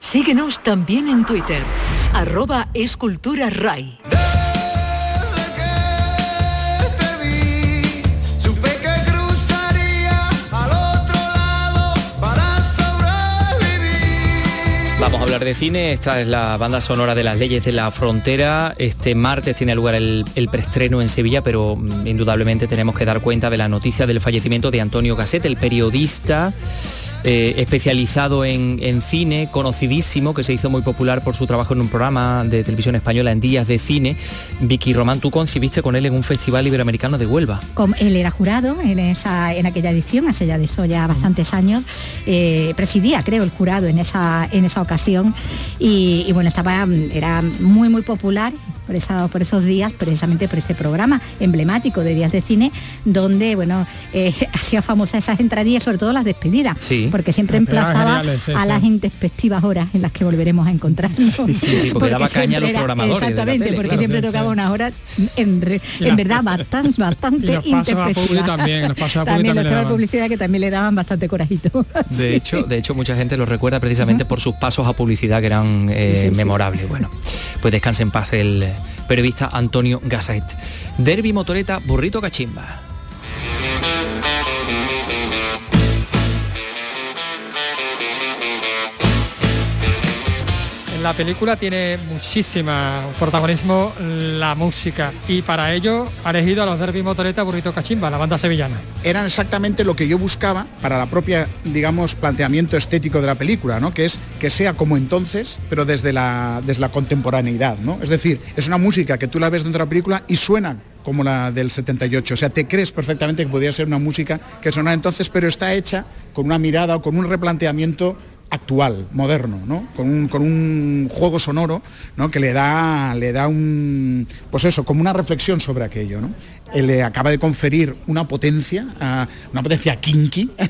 Síguenos también en Twitter, arroba escultura RAI. Vamos a hablar de cine, esta es la banda sonora de las leyes de la frontera. Este martes tiene lugar el, preestreno en Sevilla, pero mm, indudablemente tenemos que dar cuenta de la noticia del fallecimiento de Antonio Gasset, el periodista eh, especializado en, cine, conocidísimo, que se hizo muy popular por su trabajo en un programa de televisión española en Días de Cine. Vicky Román, tú concibiste con él en un festival iberoamericano de Huelva. él era jurado en, esa, en aquella edición, hace ya de eso ya bastantes años. Eh, presidía, creo, el jurado en esa, en esa ocasión. Y, bueno, estaba, era muy, muy popular por, esa, por esos días, precisamente por este programa emblemático de Días de Cine, donde, bueno, eh, hacía famosa esas entradillas, sobre todo las despedidas. Sí porque siempre emplazaba a las inspectivas horas en las que volveremos a encontrarnos. Sí, sí, porque, daba caña a los programadores. Exactamente, porque siempre tocaba unas horas en, verdad bastante, bastante y los pasos también, los pasos a también, también los de publicidad que también le daban bastante corajito. De hecho, de hecho mucha gente lo recuerda precisamente por sus pasos a publicidad que eran eh, memorables. Bueno, pues descanse en paz el periodista Antonio Gasset. Derby Motoreta Burrito Cachimba. La película tiene muchísima protagonismo la música y para ello ha elegido a los Derby Motoreta Burrito Cachimba, la banda sevillana. Eran exactamente lo que yo buscaba para la propia, digamos, planteamiento estético de la película, ¿no? Que es que sea como entonces, pero desde la, desde la contemporaneidad, ¿no? Es decir, es una música que tú la ves dentro de la película y suena como la del 78. O sea, te crees perfectamente que podría ser una música que sonara entonces, pero está hecha con una mirada o con un replanteamiento actual, moderno, ¿no? Con un, con un juego sonoro, ¿no? Que le da, le da un, pues eso, como una reflexión sobre aquello, ¿no? Le acaba de conferir una potencia, una potencia kinky.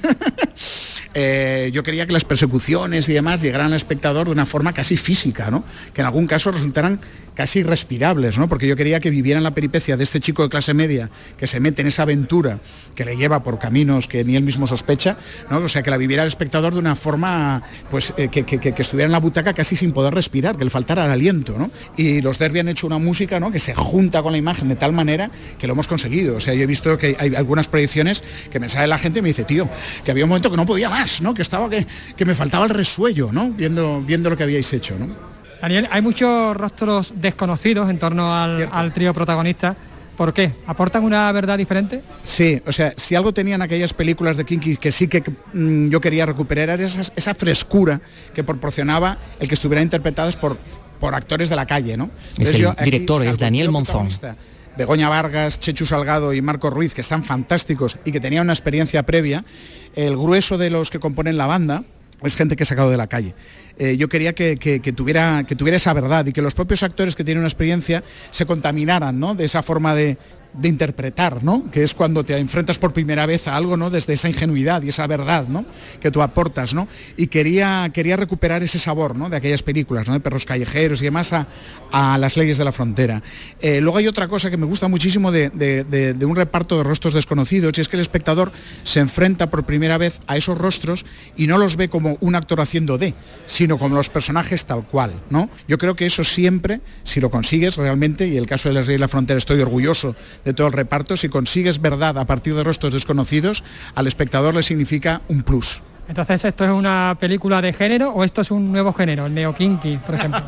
Eh, yo quería que las persecuciones y demás llegaran al espectador de una forma casi física, ¿no? Que en algún caso resultaran casi respirables, ¿no? Porque yo quería que vivieran la peripecia de este chico de clase media que se mete en esa aventura que le lleva por caminos que ni él mismo sospecha, ¿no? O sea, que la viviera el espectador de una forma, pues, eh, que, estuviera en la butaca casi sin poder respirar, que le faltara el aliento, ¿no? Y los Derby han hecho una música, ¿no? Que se junta con la imagen de tal manera que lo hemos conseguido. O sea, yo he visto que hay algunas proyecciones que me sale la gente y me dice, tío, que había un momento que no podía más, ¿no? Que estaba, que, que me faltaba el resuello, ¿no? Viendo, viendo lo que habíais hecho, ¿no? Daniel, hay muchos rostros desconocidos en torno al, trío protagonista. ¿Por qué? ¿Aportan una verdad diferente? Sí, o sea, si algo tenían aquellas películas de Kinky que sí que mm, yo quería recuperar era esa, frescura que proporcionaba el que estuviera interpretadas por, por actores de la calle, ¿no? Es el director, es Daniel Monzón. Begoña Vargas, Chechu Salgado y Marco Ruiz, que están fantásticos y que tenían una experiencia previa, el grueso de los que componen la banda es gente que he sacado de la calle. Eh, yo quería que, tuviera, que tuviera esa verdad y que los propios actores que tienen una experiencia se contaminaran ¿no? de esa forma de, de interpretar, ¿no? Que es cuando te enfrentas por primera vez a algo, ¿no? Desde esa ingenuidad y esa verdad, ¿no? Que tú aportas, ¿no? Y quería, quería recuperar ese sabor, ¿no? De aquellas películas, ¿no? De perros callejeros y demás a, las leyes de la frontera. Eh, luego hay otra cosa que me gusta muchísimo de, un reparto de rostros desconocidos y es que el espectador se enfrenta por primera vez a esos rostros y no los ve como un actor haciendo de, sino como los personajes tal cual, ¿no? Yo creo que eso siempre, si lo consigues realmente, y el caso de las leyes de la frontera estoy orgulloso de todo el reparto, si consigues verdad a partir de rostros desconocidos, al espectador le significa un plus. Entonces, ¿esto es una película de género o esto es un nuevo género, el neokinky, por ejemplo?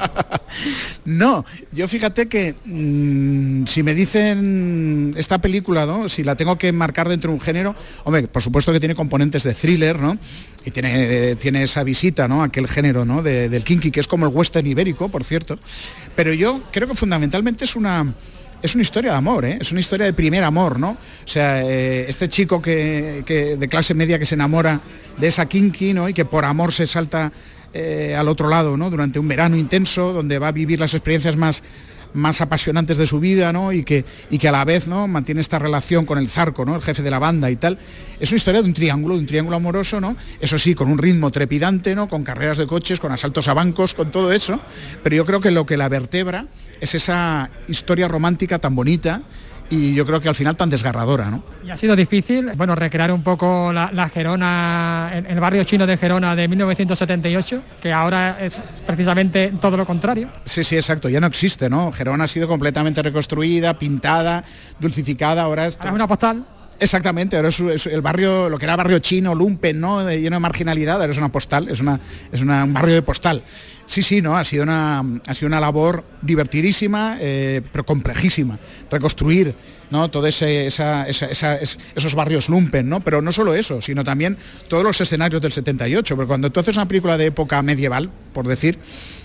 no, yo fíjate que mm, si me dicen esta película, ¿no? Si la tengo que marcar dentro de un género, hombre, por supuesto que tiene componentes de thriller, ¿no? Y tiene, tiene esa visita, ¿no? Aquel género, ¿no? del kinky, que es como el western ibérico, por cierto. Pero yo creo que fundamentalmente es una es una historia de amor, ¿eh? es una historia de primer amor, ¿no? O sea, eh, este chico que, de clase media que se enamora de esa kinky, ¿no? Y que por amor se salta eh, al otro lado, ¿no? Durante un verano intenso, donde va a vivir las experiencias más más apasionantes de su vida, ¿no? Y que, y que a la vez, ¿no? Mantiene esta relación con el Zarco, ¿no? El jefe de la banda y tal. Es una historia de un triángulo, de un triángulo amoroso, ¿no? Eso sí, con un ritmo trepidante, ¿no? Con carreras de coches, con asaltos a bancos, con todo eso. Pero yo creo que lo que la vertebra es esa historia romántica tan bonita y yo creo que al final tan desgarradora. ¿no? Y ha sido difícil, bueno, recrear un poco la, Gerona, el, el, barrio chino de Gerona de 1978, que ahora es precisamente todo lo contrario. Sí, sí, exacto, ya no existe, ¿no? Gerona ha sido completamente reconstruida, pintada, dulcificada, ahora es... Ahora es una postal. Exactamente, ahora es, el barrio, lo que era barrio chino, lumpen, ¿no? lleno de marginalidad, ahora es una postal, es, una, es un barrio de postal. Sí, sí, no, ha sido una, ha sido una labor divertidísima, eh, pero complejísima. Reconstruir ¿no? todos esos barrios lumpen, ¿no? Pero no solo eso, sino también todos los escenarios del 78, porque cuando tú haces una película de época medieval, por decir,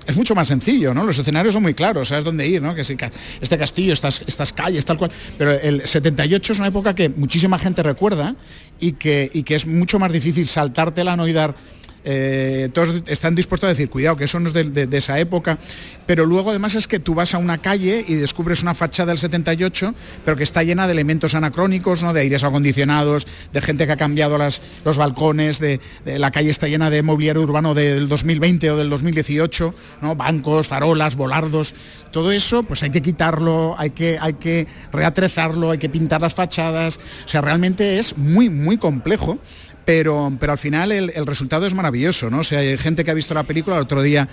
es mucho más sencillo, ¿no? Los escenarios son muy claros, sabes dónde ir, ¿no? Que este castillo, estas, estas calles, tal cual. Pero el 78 es una época que muchísima gente recuerda y que, y que es mucho más difícil saltártela, no y dar eh, todos están dispuestos a decir, cuidado, que eso no es de, esa época, pero luego además es que tú vas a una calle y descubres una fachada del 78, pero que está llena de elementos anacrónicos, ¿no? de aires acondicionados, de gente que ha cambiado las, los balcones, de, la calle está llena de mobiliario urbano del 2020 o del 2018, ¿no? bancos, farolas, volardos, todo eso pues hay que quitarlo, hay que, hay que reatrezarlo, hay que pintar las fachadas, o sea, realmente es muy, muy complejo pero, pero al final el, el, resultado es maravilloso, ¿no? O sea, hay gente que ha visto la película, el otro día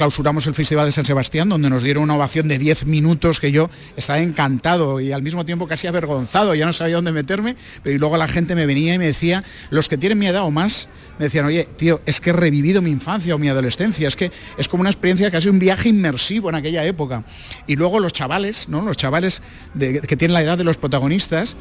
clausuramos el Festival de San Sebastián, donde nos dieron una ovación de 10 minutos que yo estaba encantado y al mismo tiempo casi avergonzado, ya no sabía dónde meterme, pero y luego la gente me venía y me decía, los que tienen mi edad o más, me decían, oye, tío, es que he revivido mi infancia o mi adolescencia, es que es como una experiencia casi un viaje inmersivo en aquella época. Y luego los chavales, ¿no? Los chavales de, que tienen la edad de los protagonistas,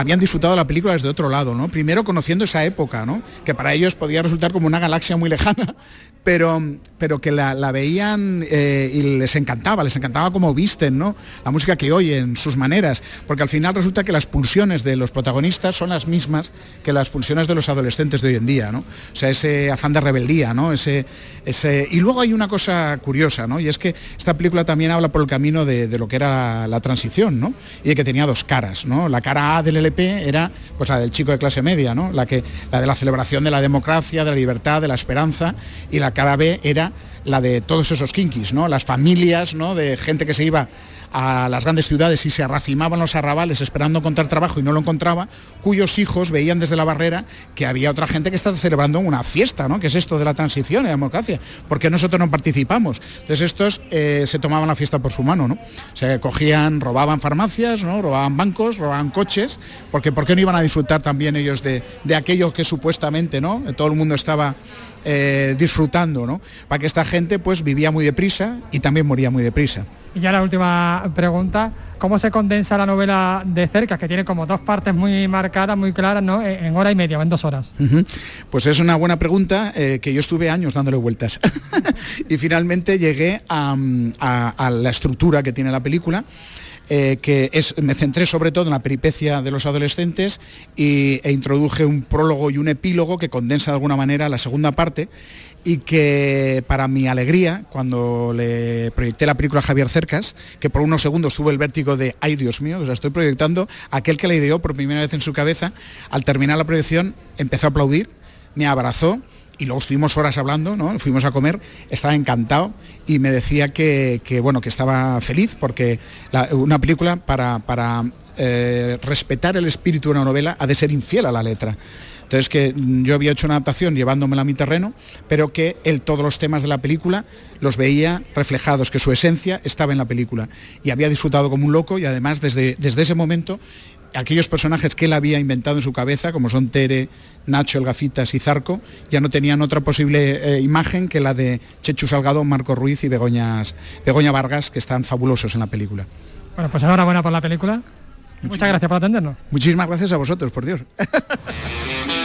habían disfrutado la película desde otro lado, ¿no? Primero conociendo esa época, ¿no? Que para ellos podía resultar como una galaxia muy lejana, pero, pero que la, la veían eh, y les encantaba, les encantaba cómo visten, ¿no? La música que oyen, sus maneras, porque al final resulta que las pulsiones de los protagonistas son las mismas que las pulsiones de los adolescentes de hoy en día, ¿no? O sea, ese afán de rebeldía, ¿no? Ese, ese... Y luego hay una cosa curiosa, ¿no? Y es que esta película también habla por el camino de, de lo que era la transición, ¿no? Y de que tenía dos caras, ¿no? La cara A del Era pues la del chico de clase media. La, que, la de la celebración de la democracia, de la libertad, de la esperanza, y la cara B era la de todos esos kinkis, ¿no? Las familias, ¿no? De gente que se iba a las grandes ciudades y se arracimaban los arrabales esperando encontrar trabajo y no lo encontraba, cuyos hijos veían desde la barrera que había otra gente que estaba celebrando una fiesta, ¿no? Que es esto de la transición y la democracia, porque nosotros no participamos. Entonces estos eh, se tomaban la fiesta por su mano, ¿no? O sea, cogían, robaban farmacias, ¿no? Robaban bancos, robaban coches, porque ¿por qué no iban a disfrutar también ellos de, de aquello que supuestamente, ¿no? Todo el mundo estaba eh, disfrutando, ¿no? Para que esta gente pues vivía muy deprisa y también moría muy deprisa. Y ya la última pregunta, ¿cómo se condensa la novela de cerca, que tiene como dos partes muy marcadas, muy claras, ¿no? en hora y media, o en dos horas? Pues es una buena pregunta eh, que yo estuve años dándole vueltas. y finalmente llegué a, a la estructura que tiene la película. Eh, que me centré sobre todo en la peripecia de los adolescentes y, e introduje un prólogo y un epílogo que condensa de alguna manera la segunda parte y que para mi alegría, cuando le proyecté la película a Javier Cercas, que por unos segundos tuvo el vértigo de, ay Dios mío, o sea, estoy proyectando, aquel que la ideó por primera vez en su cabeza, al terminar la proyección empezó a aplaudir, me abrazó y luego estuvimos horas hablando, ¿no? fuimos a comer, estaba encantado y me decía que, que bueno, que estaba feliz porque una película para, para eh, respetar el espíritu de una novela ha de ser infiel a la letra. Entonces que yo había hecho una adaptación llevándomela a mi terreno, pero que él todos los temas de la película los veía reflejados, que su esencia estaba en la película. Y había disfrutado como un loco y además desde, desde ese momento aquellos personajes que él había inventado en su cabeza, como son Tere, Nacho, el Gafitas y Zarco, ya no tenían otra posible eh, imagen que la de Chechu Salgado, Marco Ruiz y Begoñas, Begoña Vargas, que están fabulosos en la película. Bueno, pues enhorabuena por la película. Muchas gracias por atendernos. Muchísimas gracias a vosotros, por Dios.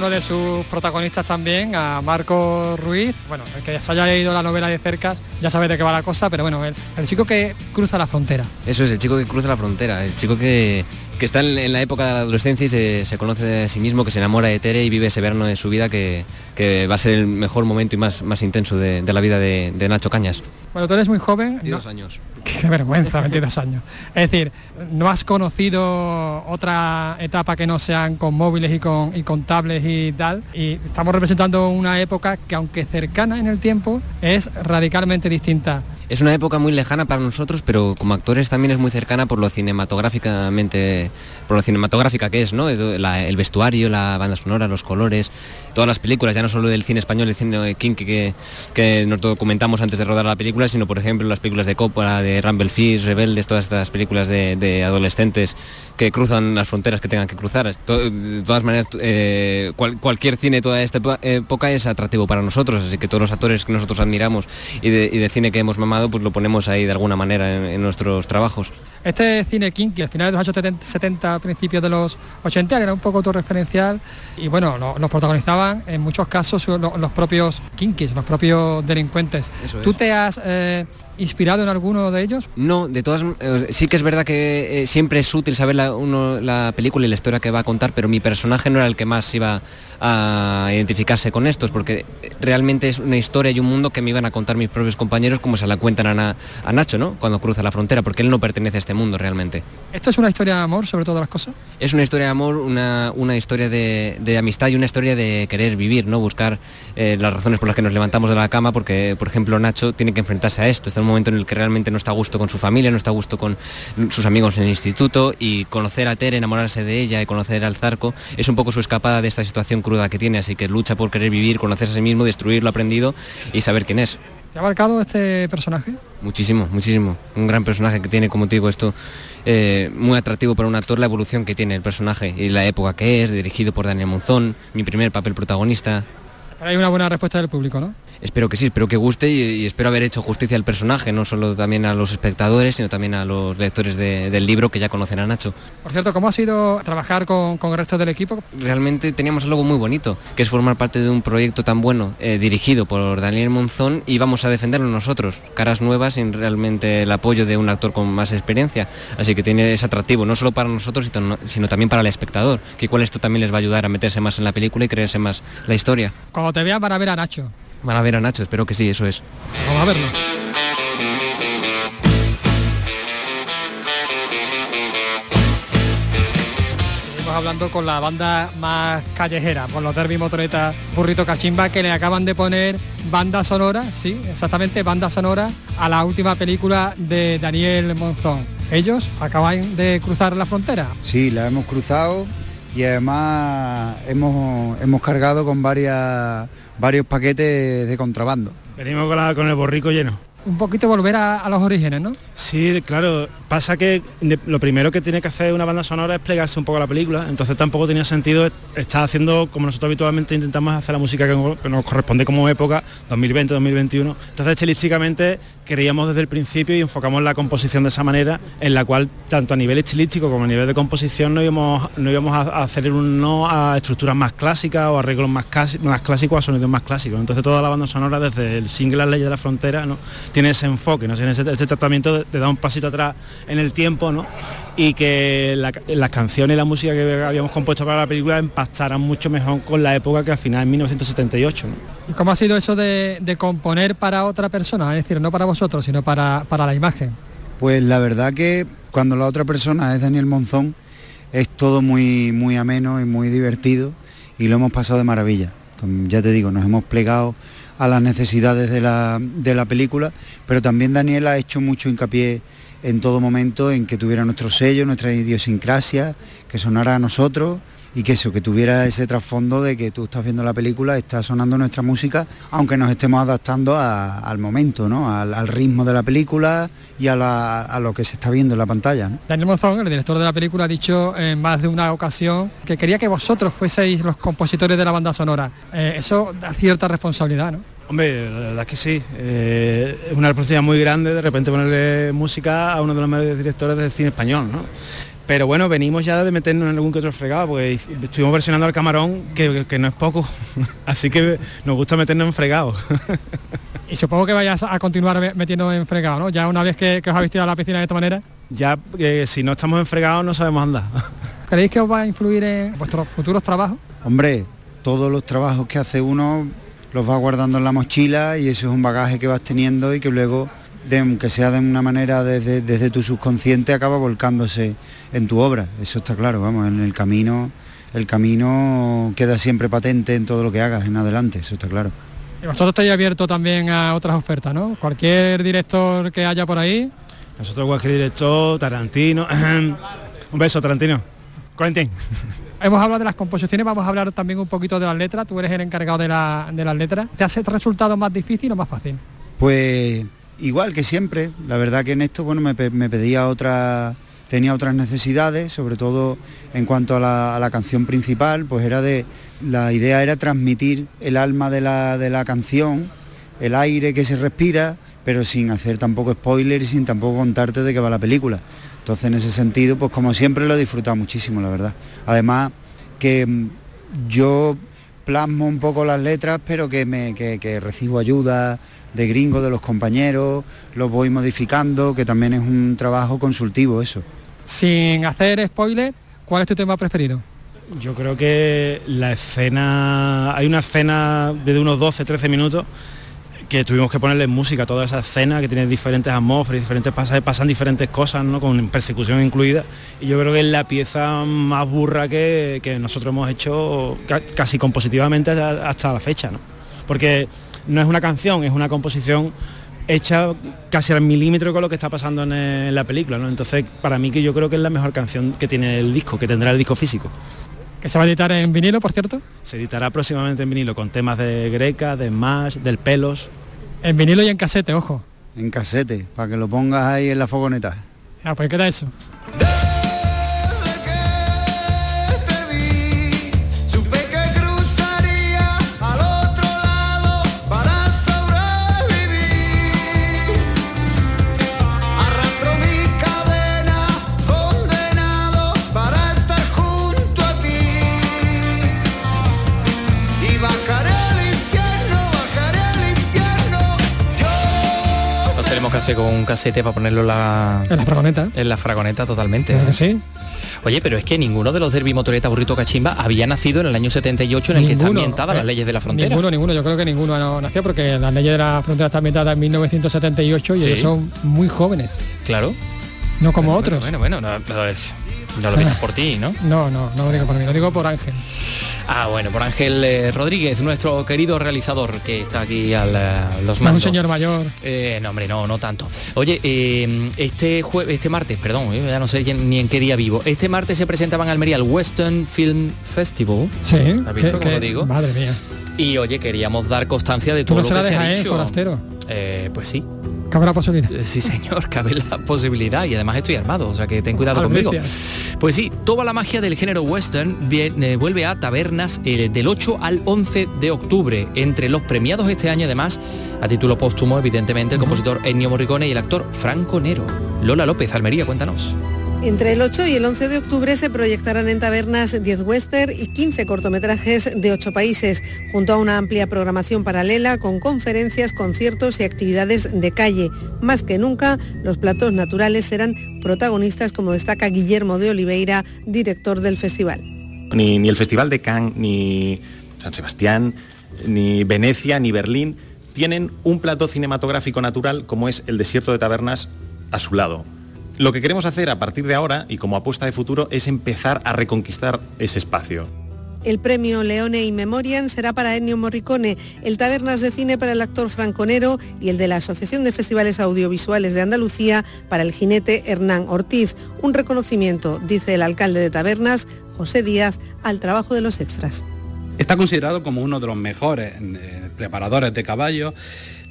uno de sus protagonistas también, a Marco Ruiz. Bueno, el que se haya leído la novela de cercas ya sabe de qué va la cosa, pero bueno, el, el, chico que cruza la frontera. Eso es, el chico que cruza la frontera, el chico que, que está en, la época de la adolescencia y se, se, conoce de sí mismo, que se enamora de Tere y vive ese verano de su vida que, que va a ser el mejor momento y más, más intenso de, la vida de, Nacho Cañas. Bueno, tú eres muy joven. 22 ¿no? años. Qué vergüenza, 22 años. Es decir, no has conocido otra etapa que no sean con móviles y con, y con tablets y tal. Y estamos representando una época que aunque cercana en el tiempo, es radicalmente distinta es una época muy lejana para nosotros, pero como actores también es muy cercana por lo cinematográficamente, por lo cinematográfica que es, ¿no? El vestuario, la banda sonora, los colores, todas las películas, ya no solo del cine español, el cine kinky que, que nos documentamos antes de rodar la película, sino por ejemplo las películas de Coppola, de Rumble Fish, Rebeldes, todas estas películas de, adolescentes que cruzan las fronteras que tengan que cruzar. De todas maneras, eh, cual, cualquier cine toda esta época es atractivo para nosotros, así que todos los actores que nosotros admiramos y de, y de cine que hemos mamado, pues lo ponemos ahí de alguna manera en, en nuestros trabajos. Este cine kinky, al final de los años 70, principios de los 80, era un poco autorreferencial y bueno, lo, lo protagonizaban en muchos casos lo, los propios kinkis, los propios delincuentes. Eso ¿Tú te has eh, inspirado en alguno de ellos? No, de todas eh, sí que es verdad que eh, siempre es útil saber la, uno, la película y la historia que va a contar, pero mi personaje no era el que más iba a identificarse con estos, porque realmente es una historia y un mundo que me iban a contar mis propios compañeros como se la cuenta cuentan a, Nacho, ¿no? Cuando cruza la frontera, porque él no pertenece a este mundo realmente. ¿Esto es una historia de amor sobre todas las cosas? Es una historia de amor, una, historia de, amistad y una historia de querer vivir, ¿no? Buscar eh, las razones por las que nos levantamos de la cama, porque, por ejemplo, Nacho tiene que enfrentarse a esto. Está en un momento en el que realmente no está a gusto con su familia, no está a gusto con sus amigos en el instituto y conocer a Tere, enamorarse de ella y conocer al Zarco es un poco su escapada de esta situación cruda que tiene, así que lucha por querer vivir, conocerse a sí mismo, destruir lo aprendido y saber quién es. ¿Te ha marcado este personaje? Muchísimo, muchísimo. Un gran personaje que tiene, como te digo, esto eh, muy atractivo para un actor, la evolución que tiene el personaje y la época que es, dirigido por Daniel Monzón, mi primer papel protagonista. Hay una buena respuesta del público, ¿no? Espero que sí, espero que guste y, espero haber hecho justicia al personaje, no solo también a los espectadores, sino también a los lectores del libro que ya conocen a Nacho. Por cierto, ¿cómo ha sido trabajar con, el resto del equipo? Realmente teníamos algo muy bonito, que es formar parte de un proyecto tan bueno, eh, dirigido por Daniel Monzón y vamos a defenderlo nosotros, caras nuevas sin realmente el apoyo de un actor con más experiencia. Así que tiene ese atractivo, no solo para nosotros, sino también para el espectador, que igual esto también les va a ayudar a meterse más en la película y creerse más la historia. Cuando te vean para ver a Nacho. Van a ver a Nacho, espero que sí, eso es. Vamos a verlo. Seguimos hablando con la banda más callejera, con los Derby Motoreta Burrito Cachimba, que le acaban de poner banda sonora, sí, exactamente, banda sonora a la última película de Daniel Monzón. Ellos acaban de cruzar la frontera. Sí, la hemos cruzado y además hemos, hemos cargado con varias varios paquetes de contrabando. Venimos con, con el borrico lleno un poquito volver a, los orígenes, ¿no? Sí, claro. Pasa que lo primero que tiene que hacer una banda sonora es plegarse un poco a la película, entonces tampoco tenía sentido estar haciendo como nosotros habitualmente intentamos hacer la música que nos corresponde como época, 2020-2021. Entonces, estilísticamente queríamos desde el principio y enfocamos la composición de esa manera, en la cual tanto a nivel estilístico como a nivel de composición no íbamos, no íbamos a hacer un no a estructuras más clásicas o arreglos más, más clásicos a sonidos más clásicos. Entonces toda la banda sonora desde el single Las leyes de la frontera ¿no? Tiene ese enfoque, ¿no? ese, tratamiento de, dar un pasito atrás en el tiempo ¿no? y que las canciones y la música que habíamos compuesto para la película empastaran mucho mejor con la época que al final en 1978. ¿Y cómo ha sido eso de, componer para otra persona? Es decir, no para vosotros, sino para, para la imagen. Pues la verdad que cuando la otra persona es Daniel Monzón, es todo muy, muy ameno y muy divertido y lo hemos pasado de maravilla. ya te digo, nos hemos plegado a las necesidades de la, de la película, pero también Daniel ha hecho mucho hincapié en todo momento en que tuviera nuestro sello, nuestra idiosincrasia, que sonara a nosotros y que eso, que tuviera ese trasfondo de que tú estás viendo la película, está sonando nuestra música, aunque nos estemos adaptando al momento, ¿no? Al, ritmo de la película y a, lo que se está viendo en la pantalla. Daniel Mozón, el director de la película, ha dicho en más de una ocasión que quería que vosotros fueseis los compositores de la banda sonora. Eh, eso da cierta responsabilidad, ¿no? Hombre, la verdad es que sí. Eh, es una responsabilidad muy grande de repente ponerle música a uno de los mejores directores del cine español, ¿no? Pero bueno, venimos ya de meternos en algún que otro fregado, pues estuvimos versionando al camarón, que, no es poco. Así que nos gusta meternos en fregado. y supongo que vayas a continuar metiendo en fregado, ¿no? Ya una vez que, os habéis tirado a la piscina de esta manera. Ya, eh, si no estamos en fregado no sabemos andar. ¿Creéis que os va a influir en vuestros futuros trabajos? Hombre, todos los trabajos que hace uno los vas guardando en la mochila y eso es un bagaje que vas teniendo y que luego de, aunque sea de una manera desde, desde, tu subconsciente, acaba volcándose en tu obra. Eso está claro, vamos, en el camino, el camino queda siempre patente en todo lo que hagas en adelante, eso está claro. Y vosotros estáis abiertos también a otras ofertas, ¿no? Cualquier director que haya por ahí. Nosotros cualquier director, Tarantino. un beso, Tarantino. Quentin. Hemos hablado de las composiciones, vamos a hablar también un poquito de las letras. Tú eres el encargado de, la, de las letras. ¿Te hace resultado más difícil o más fácil? Pues igual que siempre, la verdad que en esto bueno, me, pedía otra, tenía otras necesidades, sobre todo en cuanto a la, canción principal, pues era de, la idea era transmitir el alma de la, de la canción, el aire que se respira, pero sin hacer tampoco spoiler y sin tampoco contarte de qué va la película. Entonces en ese sentido, pues como siempre lo he disfrutado muchísimo, la verdad. Además que mm, yo plasmo un poco las letras, pero que, me, que recibo ayuda de gringo de los compañeros, lo voy modificando, que también es un trabajo consultivo eso. Sin hacer spoiler, ¿cuál es tu tema preferido? Yo creo que la escena, hay una escena de unos 12, 13 minutos que tuvimos que ponerle música a toda esa escena que tiene diferentes atmósferas, diferentes pasajes, pasan diferentes cosas, ¿no? Con persecución incluida. Y yo creo que es la pieza más burra que, que nosotros hemos hecho casi compositivamente hasta la fecha, ¿no? Porque no es una canción, es una composición hecha casi al milímetro con lo que está pasando en, la película, ¿no? Entonces, para mí que yo creo que es la mejor canción que tiene el disco, que tendrá el disco físico. ¿Que se va a editar en vinilo, por cierto? Se editará próximamente en vinilo con temas de Greca, de Smash, del Pelos. En vinilo y en casete, ojo. En casete, para que lo pongas ahí en la fogoneta. Ah, pues queda eso. Con un casete para ponerlo la... En la fragoneta. En la fragoneta totalmente. sí. Oye, pero es que ninguno de los derbi motoreta burrito cachimba había nacido en el año 78 en el que está ambientada las eh, leyes de la frontera. Ninguno, ninguno, yo creo que ninguno no nació porque las leyes de la frontera están ambientadas en 1978 y ellos son muy jóvenes. Claro. No como otros. Bueno, bueno, no, no lo digas por ti, ¿no? No, no, no lo digo por mí, lo digo por Ángel. Ah, bueno, por Ángel eh, Rodríguez, nuestro querido realizador que está aquí a eh, los mandos. un señor mayor. Eh, no, hombre, no, no tanto. Oye, este jueves, este martes, perdón, ya no sé ni en qué día vivo. Este martes se presentaban en Almería el Western Film Festival. Sí. ¿Has visto cómo lo digo? Madre mía. Y oye, queríamos dar constancia de todo lo que se ha dicho. Forastero? pues sí. Cabe la posibilidad. Sí, señor, cabe la posibilidad y además estoy armado, o sea que ten cuidado conmigo. Pues sí, toda la magia del género western viene, vuelve a tabernas eh, del 8 al 11 de octubre. Entre los premiados este año, además, a título póstumo, evidentemente, el compositor Ennio Morricone y el actor Franco Nero. Lola López, Almería, cuéntanos. Entre el 8 y el 11 de octubre se proyectarán en tabernas 10 western y 15 cortometrajes de 8 países, junto a una amplia programación paralela con conferencias, conciertos y actividades de calle. Más que nunca, los platos naturales serán protagonistas, como destaca Guillermo de Oliveira, director del festival. Ni, ni el Festival de Cannes, ni San Sebastián, ni Venecia, ni Berlín tienen un plato cinematográfico natural como es el desierto de tabernas a su lado. Lo que queremos hacer a partir de ahora y como apuesta de futuro es empezar a reconquistar ese espacio. El premio Leone y Memoriam será para Ennio Morricone, el Tabernas de Cine para el actor franconero y el de la Asociación de Festivales Audiovisuales de Andalucía para el jinete Hernán Ortiz. Un reconocimiento, dice el alcalde de Tabernas, José Díaz, al trabajo de los extras. Está considerado como uno de los mejores eh, preparadores de caballos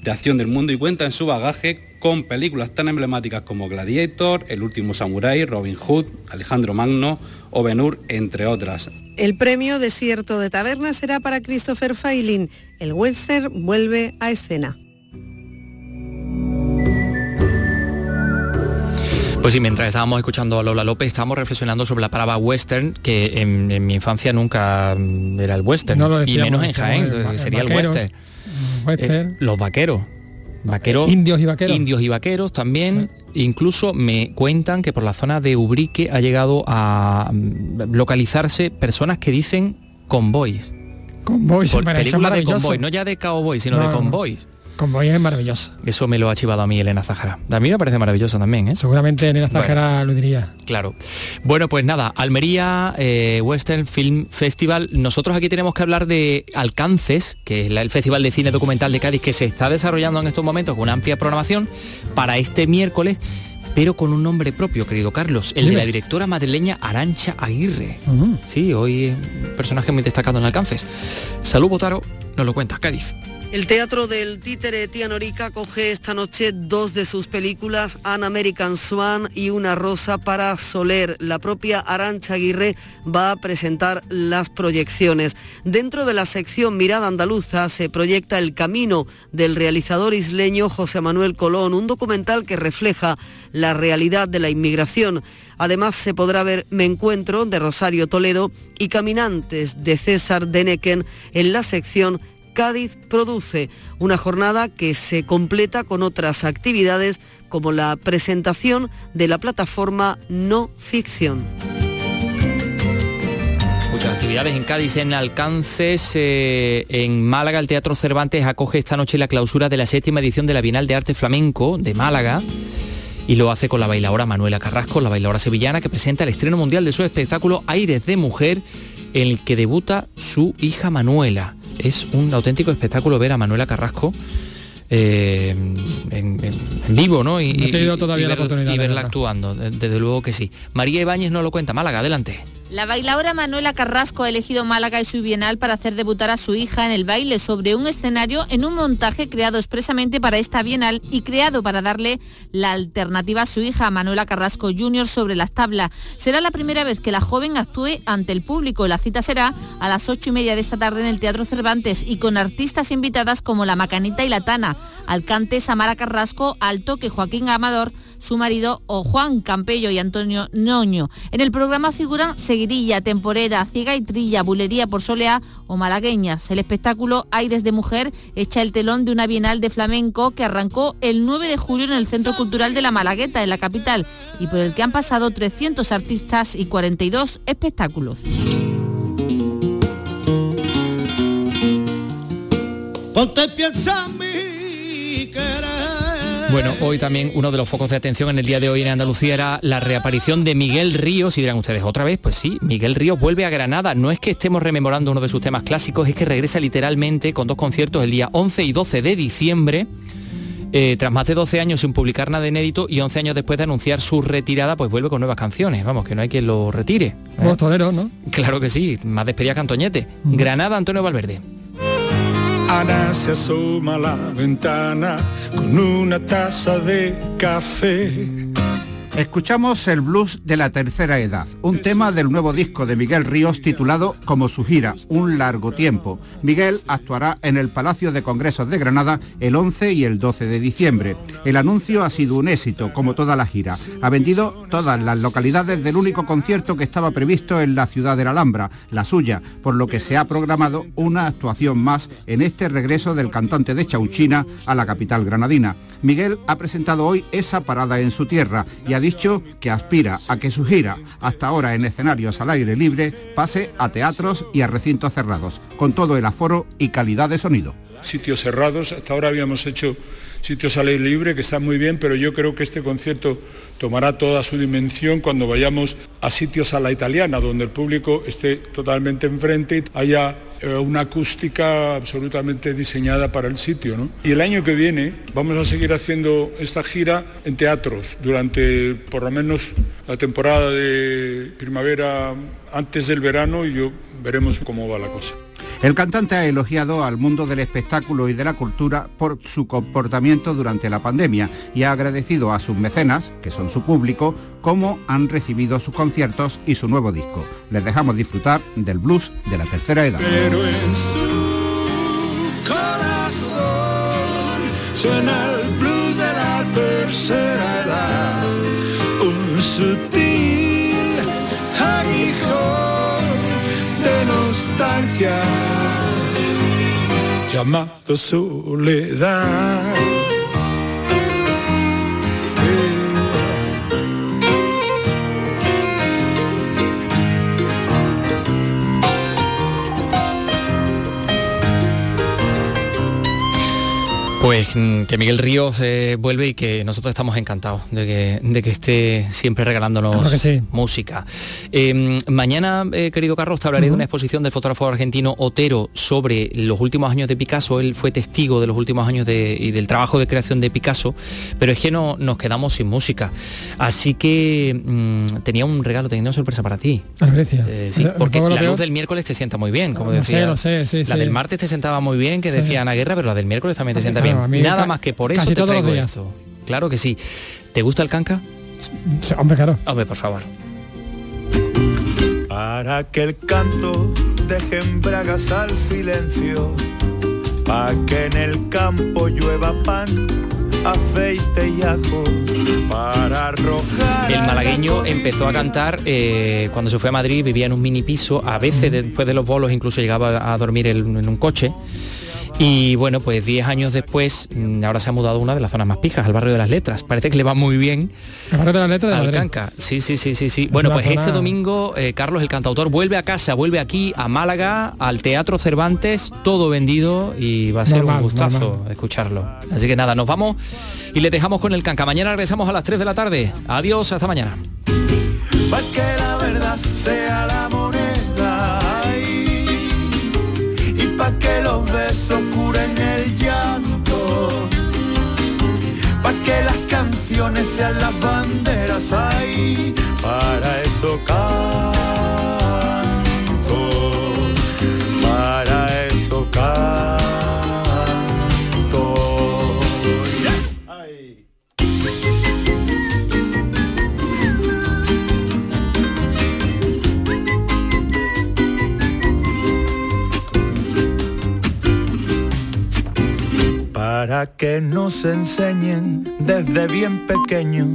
de acción del mundo y cuenta en su bagaje con películas tan emblemáticas como Gladiator, El último Samurai, Robin Hood, Alejandro Magno o Ben Hur, entre otras. El premio Desierto de Taberna será para Christopher Failin. El western vuelve a escena. Pues sí, mientras estábamos escuchando a Lola López, estábamos reflexionando sobre la palabra western, que en, mi infancia nunca era el western, y menos en Jaén, sería el western. Eh, los vaqueros. Vaqueros, indios y vaqueros. Indios y vaqueros también. Incluso me cuentan que por la zona de Ubrique ha llegado a mm, localizarse personas que dicen convoys. Convoys, por película de convoy, no ya de cowboy, sino de convoys. Convoy es maravilloso. Eso me lo ha chivado a mí Elena Zajara. A mí me parece maravilloso también, ¿eh? Seguramente Elena Zajara lo diría. Claro. Bueno, pues nada, Almería eh, Western Film Festival. Nosotros aquí tenemos que hablar de Alcances, que es el Festival de Cine Documental de Cádiz que se está desarrollando en estos momentos con una amplia programación para este miércoles pero con un nombre propio, querido Carlos, el de la directora madrileña Arancha Aguirre. Sí, hoy es un personaje muy destacado en Alcances. Salud Botaro, nos lo cuenta, Cádiz. El Teatro del Títere Tianorica coge esta noche dos de sus películas, An American Swan y Una Rosa para Soler. La propia Arancha Aguirre va a presentar las proyecciones. Dentro de la sección Mirada Andaluza se proyecta El Camino del realizador isleño José Manuel Colón, un documental que refleja la realidad de la inmigración. Además se podrá ver Me Encuentro de Rosario Toledo y Caminantes de César Deneken en la sección Cádiz produce una jornada que se completa con otras actividades como la presentación de la plataforma No Ficción. Muchas actividades en Cádiz, en Alcances, eh, en Málaga, el Teatro Cervantes acoge esta noche la clausura de la séptima edición de la Bienal de Arte Flamenco de Málaga y lo hace con la bailadora Manuela Carrasco, la bailadora sevillana que presenta el estreno mundial de su espectáculo Aires de Mujer, en el que debuta su hija Manuela. Es un auténtico espectáculo ver a Manuela Carrasco eh, en, en vivo, ¿no? Y, No la oportunidad, y verla actuando, de- desde luego que sí. María Ibáñez no lo cuenta, Málaga, adelante. La bailadora Manuela Carrasco ha elegido Málaga y su bienal para hacer debutar a su hija en el baile sobre un escenario en un montaje creado expresamente para esta bienal y creado para darle la alternativa a su hija Manuela Carrasco Jr. sobre las tablas. Será la primera vez que la joven actúe ante el público. La cita será a las ocho y media de esta tarde en el Teatro Cervantes y con artistas invitadas como La Macanita y La Tana, al cante Samara Carrasco, al toque Joaquín Amador, su marido o Juan Campello y Antonio Noño. En el programa figuran Seguirilla, Temporera, Ciega y Trilla, Bulería por Soleá o Malagueñas. El espectáculo Aires de Mujer echa el telón de una bienal de flamenco que arrancó el 9 de julio en el Centro Cultural de la Malagueta, en la capital, y por el que han pasado 300 artistas y 42 espectáculos. Bueno, hoy también uno de los focos de atención en el día de hoy en Andalucía era la reaparición de Miguel Ríos. Y dirán ustedes, ¿otra vez? Pues sí, Miguel Ríos vuelve a Granada. No es que estemos rememorando uno de sus temas clásicos, es que regresa literalmente con dos conciertos el día 11 y 12 de diciembre. Eh, tras más de 12 años sin publicar nada inédito y 11 años después de anunciar su retirada, pues vuelve con nuevas canciones. Vamos, que no hay quien lo retire. ¿eh? Toreros, ¿no? Claro que sí, más despedida que Antoñete. Granada, Antonio Valverde. Ana se asoma a la ventana con una taza de café. Escuchamos el blues de la tercera edad, un tema del nuevo disco de Miguel Ríos titulado como su gira, Un largo tiempo. Miguel actuará en el Palacio de Congresos de Granada el 11 y el 12 de diciembre. El anuncio ha sido un éxito, como toda la gira. Ha vendido todas las localidades del único concierto que estaba previsto en la ciudad de la Alhambra, la suya, por lo que se ha programado una actuación más en este regreso del cantante de Chauchina a la capital granadina. Miguel ha presentado hoy esa parada en su tierra y ha dicho que aspira a que su gira, hasta ahora en escenarios al aire libre, pase a teatros y a recintos cerrados, con todo el aforo y calidad de sonido. Sitios cerrados, hasta ahora habíamos hecho sitios al aire libre que están muy bien, pero yo creo que este concierto tomará toda su dimensión cuando vayamos a sitios a la italiana, donde el público esté totalmente enfrente y haya eh, una acústica absolutamente diseñada para el sitio. Y el año que viene vamos a seguir haciendo esta gira en teatros durante por lo menos la temporada de primavera antes del verano y yo veremos cómo va la cosa. El cantante ha elogiado al mundo del espectáculo y de la cultura por su comportamiento durante la pandemia y ha agradecido a sus mecenas, que son su público, cómo han recibido sus conciertos y su nuevo disco. Les dejamos disfrutar del blues de la tercera edad. Pero en su corazón suena el blues de la tercera edad, nostalgia llamado soledad. Pues mm, que Miguel Ríos eh, vuelve y que nosotros estamos encantados de que, de que esté siempre regalándonos Claro que sí. música. Eh, mañana, eh, querido Carlos, te hablaré de una exposición del fotógrafo argentino Otero sobre los últimos años de Picasso. Él fue testigo de los últimos años de- y del trabajo de creación de Picasso, pero es que no, nos quedamos sin música. Así que mm, tenía un regalo, tenía una sorpresa para ti. Eh, sí, ¿Me porque la luz del miércoles te sienta muy bien, como Lo decía. sé, lo sé, sí, la sí. del martes te sentaba muy bien, que decía Ana Guerra, pero la del miércoles también te sienta A mí Nada más que por eso casi te todos los traigo días. esto. Claro que sí. ¿Te gusta el canca? Sí, Hombre, claro. Hombre, por favor. Para que el canto deje en bragas al silencio, para que en el campo llueva pan, aceite y ajo, para arrojar. El malagueño empezó a cantar eh, cuando se fue a Madrid, vivía en un mini piso, a veces después de los bolos incluso llegaba a dormir en, en un coche. Y bueno, pues 10 años después, mm, ahora se ha mudado a una de las zonas más pijas, al barrio de las letras. Parece que le va muy bien. El barrio de las letras de al Madrid. Canca. Sí, sí, sí, sí, sí. Bueno, pues zona- este domingo, eh, Carlos, el cantautor, vuelve a casa, vuelve aquí a Málaga, al Teatro Cervantes, todo vendido y va a ser Normal, un gustazo normal. escucharlo. Así que nada, nos vamos y le dejamos con el Canca. Mañana regresamos a las 3 de la tarde. Adiós, hasta mañana. para que la verdad sea la para que los besos curen el llanto, para que las canciones sean las banderas ay, para eso canto, para eso canto. Para que nos enseñen desde bien pequeños